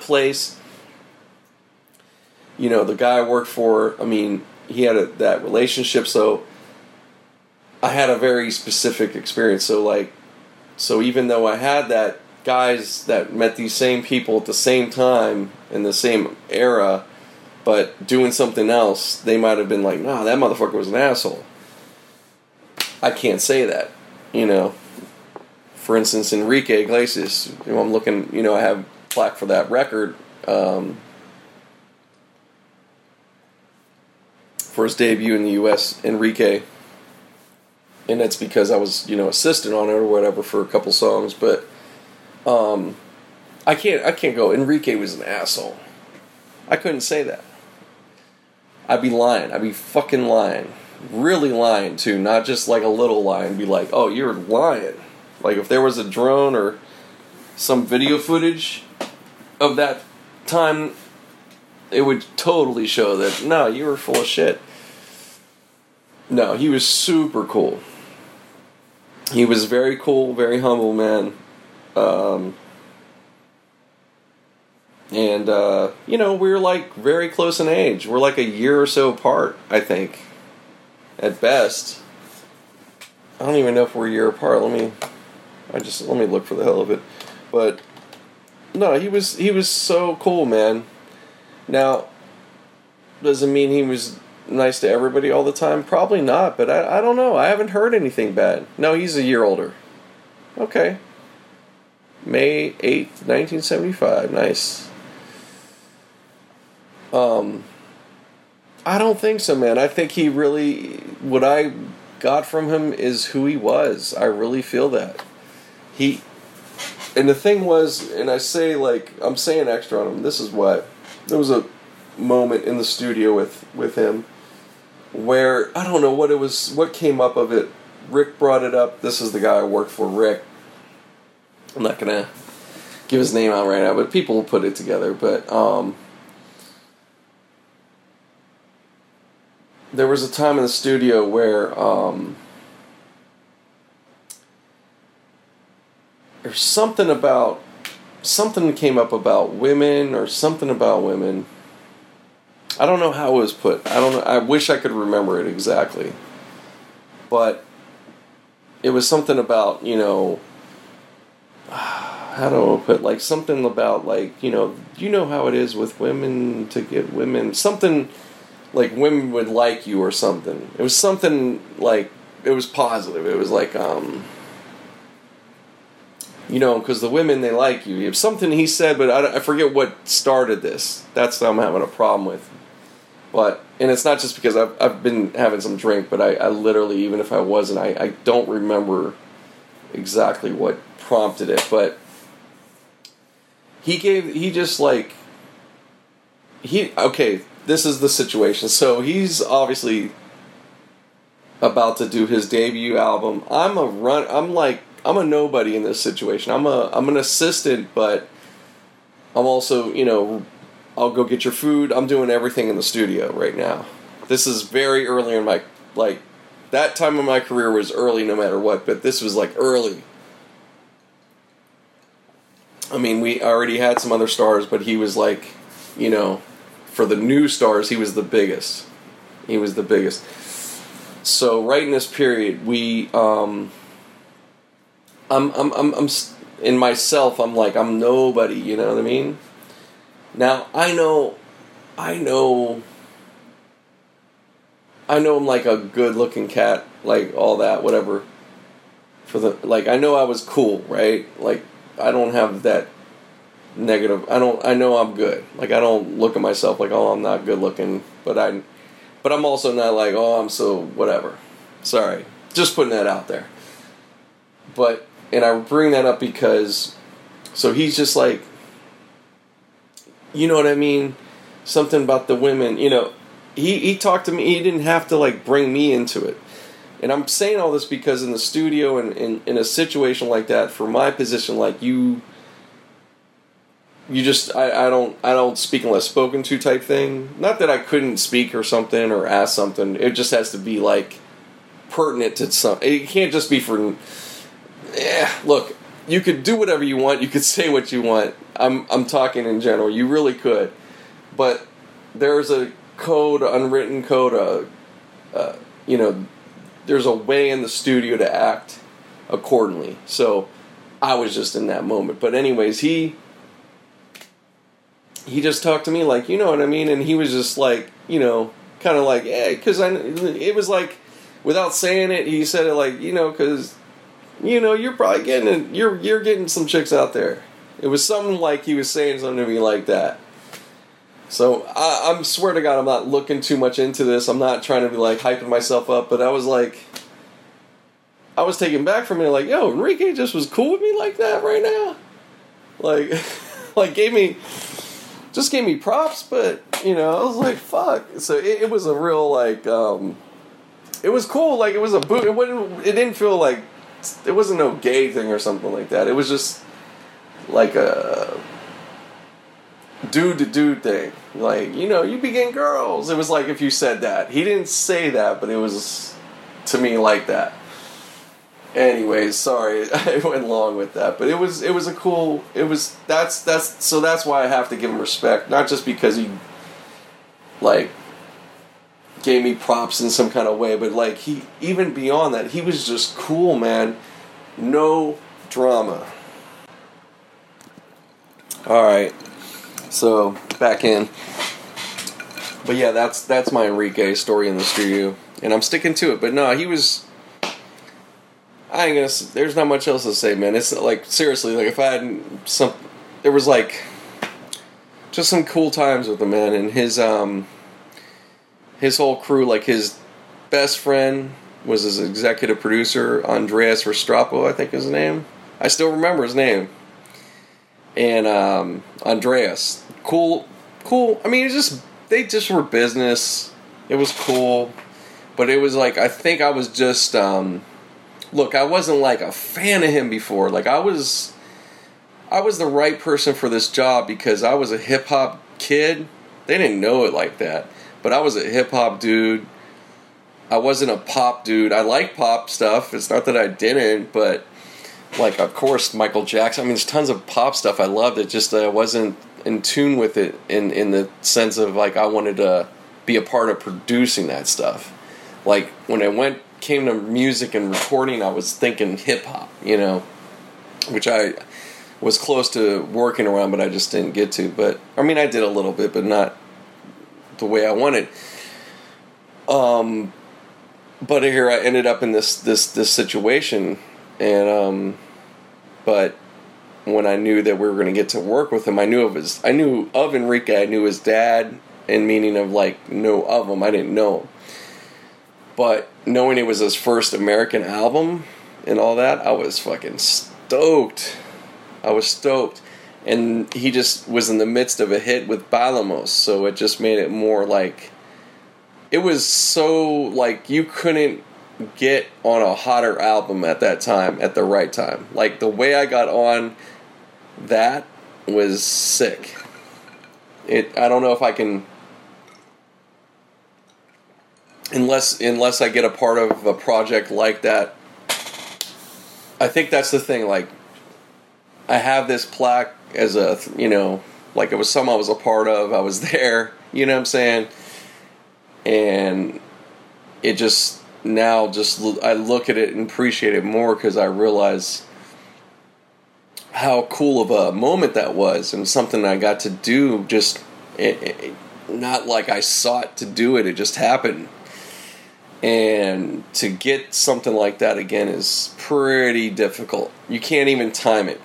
place. You know, the guy I worked for. I mean, he had a, that relationship, so I had a very specific experience. So like, so even though I had that guys that met these same people at the same time in the same era, but doing something else, they might have been like, "Nah, that motherfucker was an asshole." I can't say that, you know. For instance, Enrique Iglesias, you know, I'm looking, you know, I have plaque for that record. Um, for his debut in the U.S., Enrique and that's because I was you know assistant on it or whatever for a couple songs. But um, I can't I can't go. Enrique was an asshole. I couldn't say that. I'd be lying. I'd be fucking lying. Really lying too, not just like a little lie and be like, oh, you're lying. Like if there was a drone or some video footage of that time, it would totally show that no, you were full of shit. No, he was super cool he was very cool, very humble man. Um, and uh, you know, we are like very close in age. We're like a year or so apart, I think, at best. I don't even know if we're a year apart. Let me, I just let me look for the hell of it. But no, he was he was so cool, man. Now, doesn't mean he was nice to everybody all the time. Probably not, but I I don't know. I haven't heard anything bad. No, he's a year older. Okay. May 8th, 1975. Nice. Um, I don't think so, man. I think he really, what I got from him is who he was. I really feel that. He, and the thing was, and I say like, I'm saying extra on him, this is what, there was a moment in the studio with, with him where, I don't know what it was, what came up of it. Rick brought it up. This is the guy I worked for, Rick. I'm not gonna give his name out right now, but people will put it together. But um, there was a time in the studio where um, there's something about something came up about women or something about women. I don't know how it was put. I don't know. I wish I could remember it exactly. But it was something about, you know, how do I put like something about like, you know, you know how it is with women to get women something like women would like you or something. It was something like it was positive. It was like um you know, because the women they like you. Something he said, but I, I forget what started this. That's what I'm having a problem with. But and it's not just because I've I've been having some drink, but I, I literally even if I wasn't, I, I don't remember exactly what prompted it. But he gave he just like he okay this is the situation. So he's obviously about to do his debut album. I'm a run. I'm like I'm a nobody in this situation. I'm a I'm an assistant, but I'm also you know I'll go get your food. I'm doing everything in the studio right now. This is very early in my like that time of my career was early no matter what, but this was like early. I mean, we already had some other stars, but he was like, you know, for the new stars, he was the biggest. He was the biggest. So right in this period, we, um, I'm, I'm, I'm, I'm, in myself, I'm like, I'm nobody. You know what I mean? Now I know, I know, I know I'm like a good-looking cat, like all that, whatever. For the like, I know I was cool, right? Like, I don't have that negative. I don't. I know I'm good. Like I don't look at myself like oh I'm not good looking, but I, but I'm also not like oh I'm so whatever. Sorry, just putting that out there. But and I bring that up because, so he's just like, you know what I mean, something about the women. You know, he he talked to me. He didn't have to like bring me into it. And I'm saying all this because in the studio and in, in a situation like that, for my position, like you you just I, I don't I don't speak unless spoken to type thing. Not that I couldn't speak or something or ask something. It just has to be like pertinent to some. It can't just be for. Yeah, look, you could do whatever you want. You could say what you want. I'm I'm talking in general. You really could, but there's a code, unwritten code. Uh, uh, you know, there's a way in the studio to act accordingly. So I was just in that moment. But anyways, he he just talked to me like, you know what I mean, and he was just like, you know, kind of like, yeah, because I, it was like, without saying it, he said it like, you know, because, you know, you're probably getting, you're you're getting some chicks out there. It was something like he was saying something to me like that. So I, I'm swear to God, I'm not looking too much into this. I'm not trying to be like hyping myself up, but I was like, I was taken back from it. Like, yo, Enrique just was cool with me like that right now. Like, like gave me just gave me props, but you know, I was like, fuck. So it, it was a real like, um, it was cool. Like it was a boot. It wouldn't. It didn't feel like it wasn't no gay thing or something like that. It was just like a dude to dude thing. Like you know, you begin girls. It was like if you said that. He didn't say that, but it was to me like that. anyways, sorry, I went long with that, but it was it was a cool. It was that's that's so that's why I have to give him respect, not just because he like gave me props in some kind of way, but like he even beyond that, he was just cool, man. No drama. All right, so back in. But yeah, that's that's my Enrique story in the studio, and I'm sticking to it. But no, he was. I ain't gonna. There's not much else to say, man. It's like seriously, like if I had some, there was like just some cool times with the man and his um his whole crew. Like his best friend was his executive producer, Andreas Verstrapo, I think is his name. I still remember his name. And um, Andreas, cool, cool. I mean, it's just they just were business. It was cool, but it was like I think I was just um, look. I wasn't like a fan of him before. Like I was, I was the right person for this job because I was a hip hop kid. They didn't know it like that, but I was a hip hop dude. I wasn't a pop dude. I like pop stuff. It's not that I didn't, but like of course Michael Jackson. I mean, there's tons of pop stuff I loved. It just that I wasn't in tune with it in in the sense of like I wanted to be a part of producing that stuff. Like when I went came to music and recording, I was thinking hip hop, you know, which I was close to working around, but I just didn't get to. But I mean, I did a little bit, but not the way I wanted. Um, but here I ended up in this this this situation, and um, but when I knew that we were going to get to work with him, I knew of his, I knew of Enrique, I knew his dad, and meaning of like know of him, I didn't know. But knowing it was his first American album and all that, I was fucking stoked. I was stoked. And he just was in the midst of a hit with Bailamos, so it just made it more like it was so like you couldn't get on a hotter album at that time at the right time. Like the way I got on that was sick. It I don't know if I can unless unless I get a part of a project like that. I think that's the thing like I have this plaque as a you know like it was some I was a part of. I was there, you know what I'm saying? And it just now just I look at it and appreciate it more because I realize how cool of a moment that was and something I got to do just it, it, not like I sought to do it it just happened. And to get something like that again is pretty difficult. You can't even time it.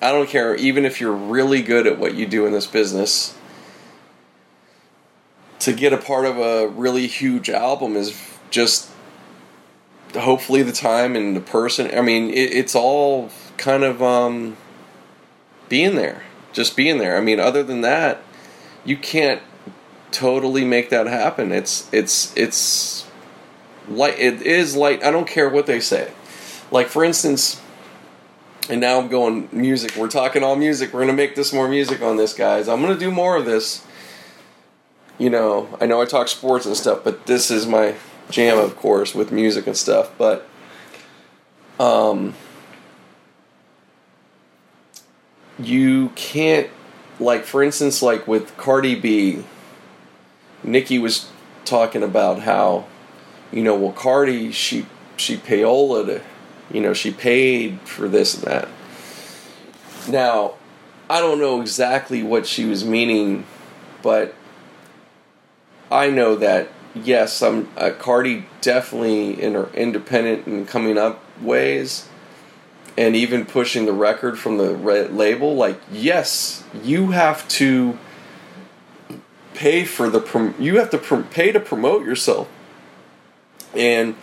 I don't care even if you're really good at what you do in this business to get a part of a really huge album is just hopefully the time and the person i mean it, it's all kind of um, being there just being there. I mean other than that you can't totally make that happen. It's it's it's light it is light. I don't care what they say. Like for instance and now i'm going music. We're talking all music. We're gonna make this more music on this guys. I'm gonna do more of this. You know, I know I talk sports and stuff, but this is my jam, of course, with music and stuff. But, um, you can't, like, for instance, like with Cardi B, Nicki was talking about how, you know, well, Cardi, she, she payola you know, she paid for this and that. Now, I don't know exactly what she was meaning, but I know that yes, I'm uh, Cardi definitely in her independent and coming up ways, and even pushing the record from the label. Like yes, you have to pay for the prom- you have to pay to promote yourself, and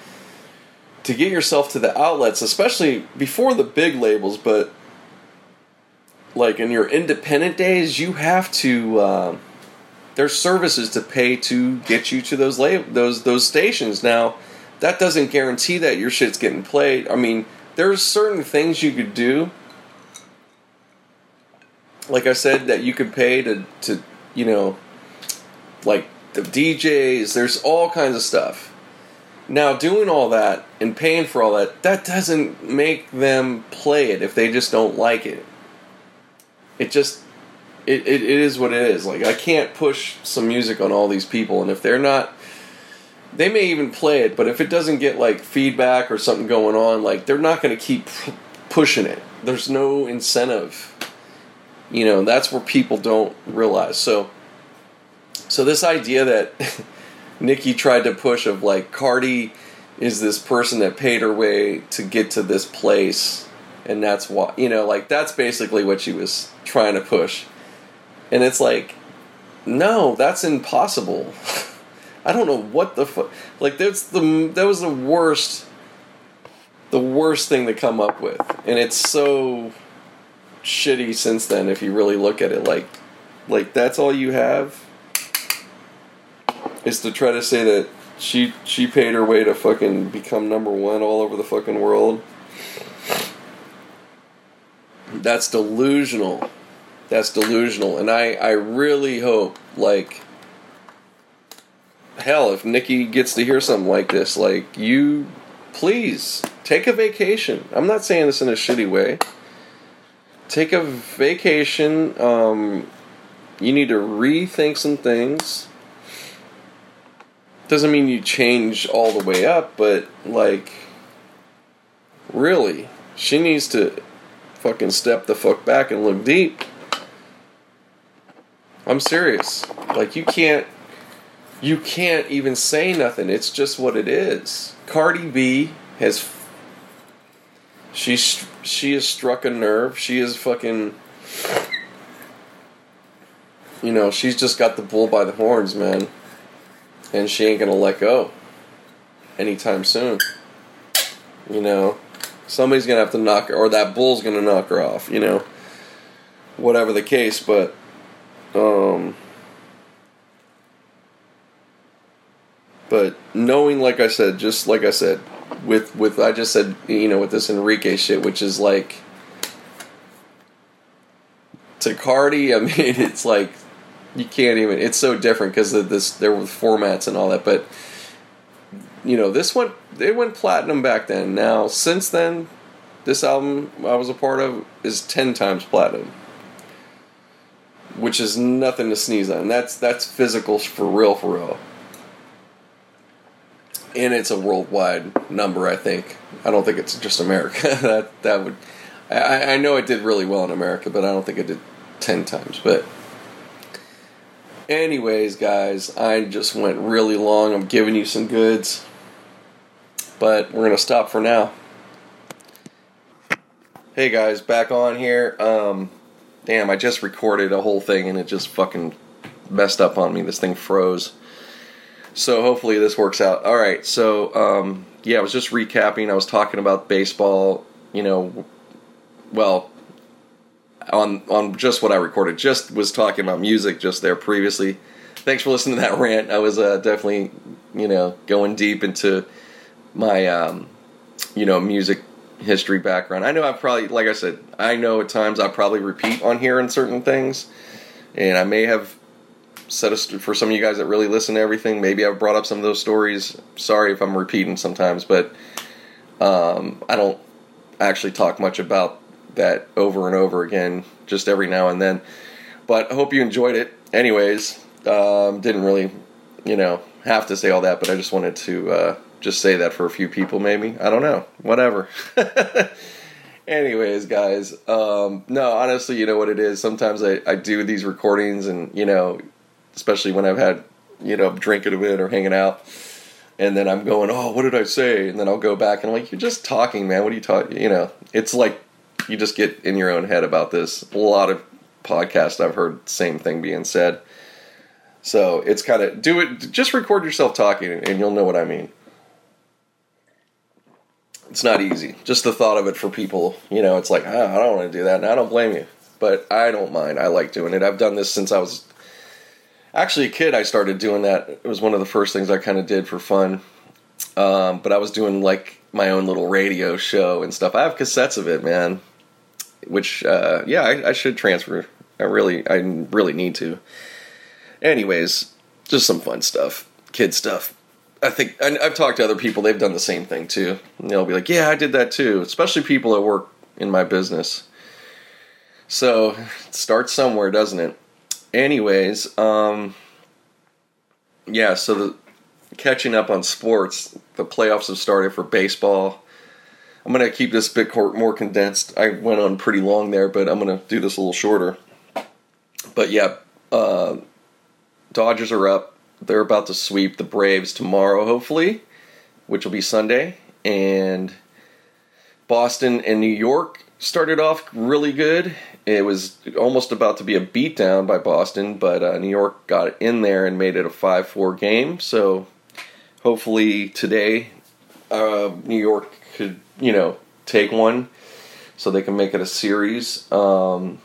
to get yourself to the outlets, especially before the big labels, but like in your independent days, you have to. Um, there's services to pay to get you to those lab- those those stations. Now, that doesn't guarantee that your shit's getting played. I mean, there's certain things you could do. Like I said, that you could pay to to you know, like the DJs. There's all kinds of stuff, Now, doing all that and paying for all that, that doesn't make them play it if they just don't like it. It just, it, it, it is what it is. Like, I can't push some music on all these people, and if they're not, they may even play it, but if it doesn't get like feedback or something going on, like, they're not going to keep p- pushing it. There's no incentive. You know, that's where people don't realize. So, so this idea that Nicki tried to push of like Cardi is this person that paid her way to get to this place, and that's why you know like that's basically what she was trying to push, and it's like, no, that's impossible. I don't know what the fuck. Like that's the that was the worst, the worst thing to come up with, and it's so shitty since then. If you really look at it, like, like that's all you have is to try to say that she she paid her way to fucking become number one all over the fucking world. That's delusional. That's delusional, and I I really hope like hell if Nicki gets to hear something like this, like you please take a vacation. I'm not saying this in a shitty way. Take a vacation. Um, you need to rethink some things doesn't mean you change all the way up, but like, really, she needs to fucking step the fuck back and look deep. I'm serious. Like, you can't, you can't even say nothing. It's just what it is. Cardi B has, she's, she has struck a nerve. She is fucking, you know, she's just got the bull by the horns, man and she ain't gonna let go anytime soon. You know, somebody's gonna have to knock her, or that bull's gonna knock her off. You know, whatever the case, but um, but knowing, like I said, just like I said, with with I just said, you know, with this Enrique shit, which is like to Cardi. I mean, it's like you can't even. It's so different because this there were formats and all that. But you know, this went they went platinum back then. Now since then, this album I was a part of is ten times platinum, which is nothing to sneeze on. That's that's physical for real, for real. And it's a worldwide number. I think. I don't think it's just America. that that would. I, I know it did really well in America, but I don't think it did ten times. But Anyways, guys, I just went really long. I'm giving you some goods. But we're to stop for now. Hey guys, back on here. Um, damn, I just recorded a whole thing and it just fucking messed up on me. This thing froze. So hopefully this works out. All right, so um, yeah, I was just recapping. I was talking about baseball. You know, well, on on just what I recorded. Just was talking about music just there previously. Thanks for listening to that rant. I was uh, definitely you know going deep into my um, you know music history background. I know I probably like I said I know at times I probably repeat on here in certain things, and I may have said a, for some of you guys that really listen to everything. Maybe I've brought up some of those stories. Sorry if I'm repeating sometimes, but um, I don't actually talk much about that over and over again, just every now and then. But I hope you enjoyed it. Anyways, um, didn't really, you know, have to say all that, but I just wanted to uh, just say that for a few people, maybe. I don't know. Whatever. Anyways, guys, um, no, honestly, you know what it is. Sometimes I, I do these recordings, and, you know, especially when I've had, you know, drinking a bit or hanging out and then I'm going, oh, what did I say? And then I'll go back and I'm like, you're just talking, man. What are you talking? You know, it's like you just get in your own head about this. A lot of podcasts I've heard same thing being said. So it's kind of do it. Just record yourself talking, and you'll know what I mean. It's not easy. Just the thought of it for people, you know, it's like oh, I don't want to do that, and I don't blame you, but I don't mind. I like doing it. I've done this since I was actually a kid. I started doing that. It was one of the first things I kind of did for fun. Um, but I was doing like my own little radio show and stuff. I have cassettes of it, man which uh, yeah, I, I, should transfer. I really, I really need to. Anyways, just some fun stuff, kid stuff. I think and I've talked to other people; they've done the same thing too. And they'll be like, "Yeah, I did that too." Especially people that work in my business. So it starts somewhere, doesn't it? Anyways, um, yeah. So the catching up on sports, the playoffs have started for baseball. I'm gonna keep this bit more condensed. I went on pretty long there, but I'm gonna do this a little shorter. But yeah, uh, Dodgers are up. They're about to sweep the Braves tomorrow, hopefully, which will be Sunday. And Boston and New York started off really good. It was almost about to be a beatdown by Boston, but uh, New York got in there and made it a 5 4 game. So hopefully today, uh, New York could, you know, take one so they can make it a series. Um,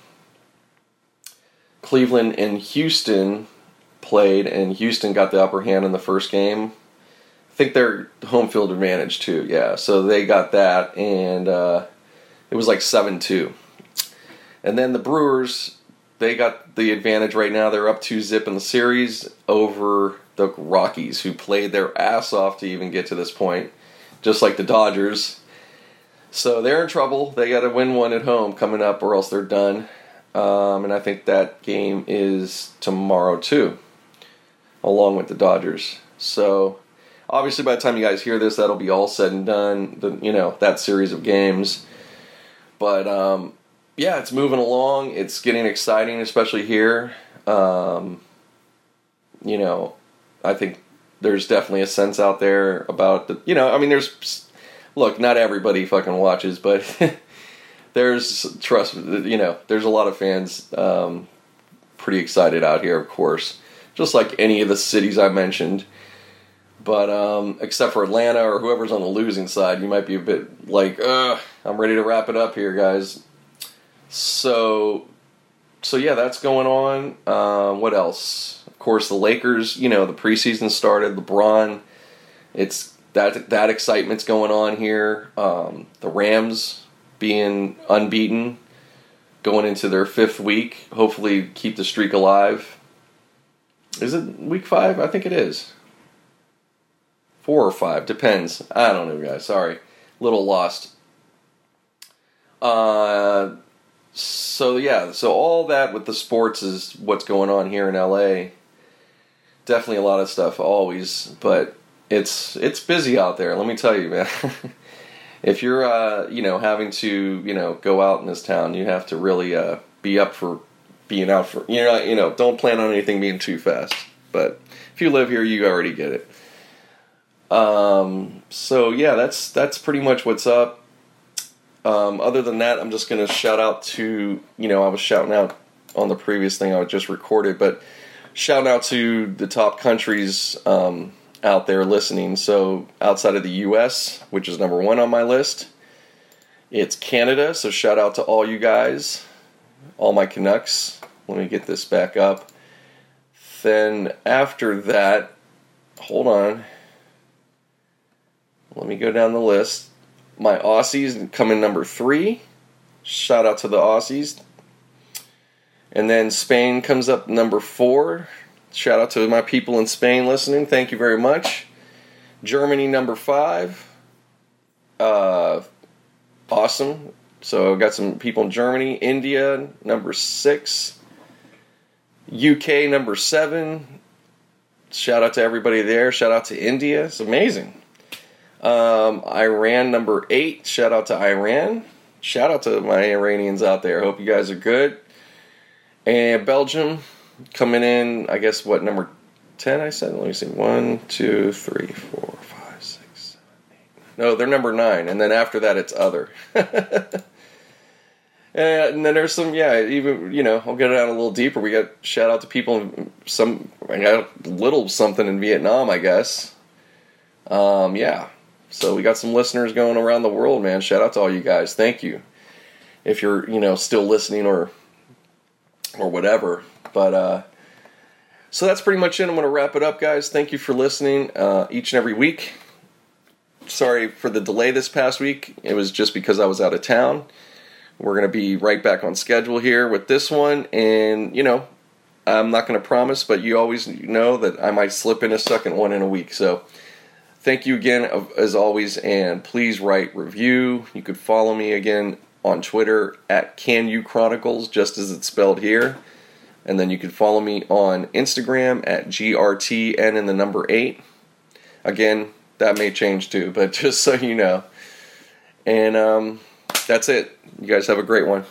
Cleveland and Houston played, and Houston got the upper hand in the first game. I think they're home field advantage too, yeah. So they got that, and uh, it was like 7 2. And then the Brewers, they got the advantage right now. They're up 2 zip in the series over the Rockies, who played their ass off to even get to this point, just like the Dodgers. So they're in trouble. They got to win one at home coming up, or else they're done. Um, and I think that game is tomorrow too, along with the Dodgers. So obviously, by the time you guys hear this, that'll be all said and done. The you know that series of games, but um, yeah, it's moving along. It's getting exciting, especially here. Um, you know, I think there's definitely a sense out there about the. You know, I mean, there's look, not everybody fucking watches, but there's trust. You know, there's a lot of fans um, pretty excited out here, of course, just like any of the cities I mentioned. But um, except for Atlanta or whoever's on the losing side, you might be a bit like, Ugh, I'm ready to wrap it up here, guys. So, so yeah, that's going on. Uh, what else? Of course, the Lakers. You know, the preseason started. LeBron. It's that that excitement's going on here. Um, the Rams being unbeaten, going into their fifth week. Hopefully, keep the streak alive. Is it week five? I think it is. Four or five, depends. I don't know, guys. Sorry, little lost. Uh, so yeah, so all that with the sports is what's going on here in LA. Definitely a lot of stuff always, but it's it's busy out there. Let me tell you, man. if you're uh, you know having to you know go out in this town, you have to really uh, be up for being out for you know you know don't plan on anything being too fast. But if you live here, you already get it. Um, so yeah, that's that's pretty much what's up. Um, other than that, I'm just gonna shout out to you know I was shouting out on the previous thing I just recorded, but shout out to the top countries um, out there listening. So outside of the U.S., which is number one on my list, it's Canada. So shout out to all you guys, all my Canucks. Let me get this back up. Then after that, hold on. Let me go down the list. My Aussies coming number three. Shout out to the Aussies. And then Spain comes up number four. Shout out to my people in Spain listening. Thank you very much. Germany number five. Uh, awesome. So I've got some people in Germany. India number six. UK number seven. Shout out to everybody there. Shout out to India. It's amazing. Um, Iran number eight. Shout out to Iran. Shout out to my Iranians out there. Hope you guys are good. And Belgium coming in, I guess, what, number 10 I said? Let me see. One, two, three, four, five, six, seven, eight. No, they're number nine. And then after that, it's other. and then there's some, yeah, even, you know, I'll get it out a little deeper. We got shout out to people, some, I got a little something in Vietnam, I guess. Um, yeah. So we got some listeners going around the world, man. Shout out to all you guys. Thank you. If you're, you know, still listening or or whatever. But uh so that's pretty much it. I'm going to wrap it up, guys. Thank you for listening uh, each and every week. Sorry for the delay this past week. It was just because I was out of town. We're going to be right back on schedule here with this one. And, you know, I'm not going to promise, but you always know that I might slip in a second one in a week. So thank you again, as always, and please write review. You could follow me again on Twitter at Kanu Chronicles, just as it's spelled here. And then you can follow me on Instagram at GRTN in the number 8. Again, that may change too, but just so you know. And um, that's it. You guys have a great one.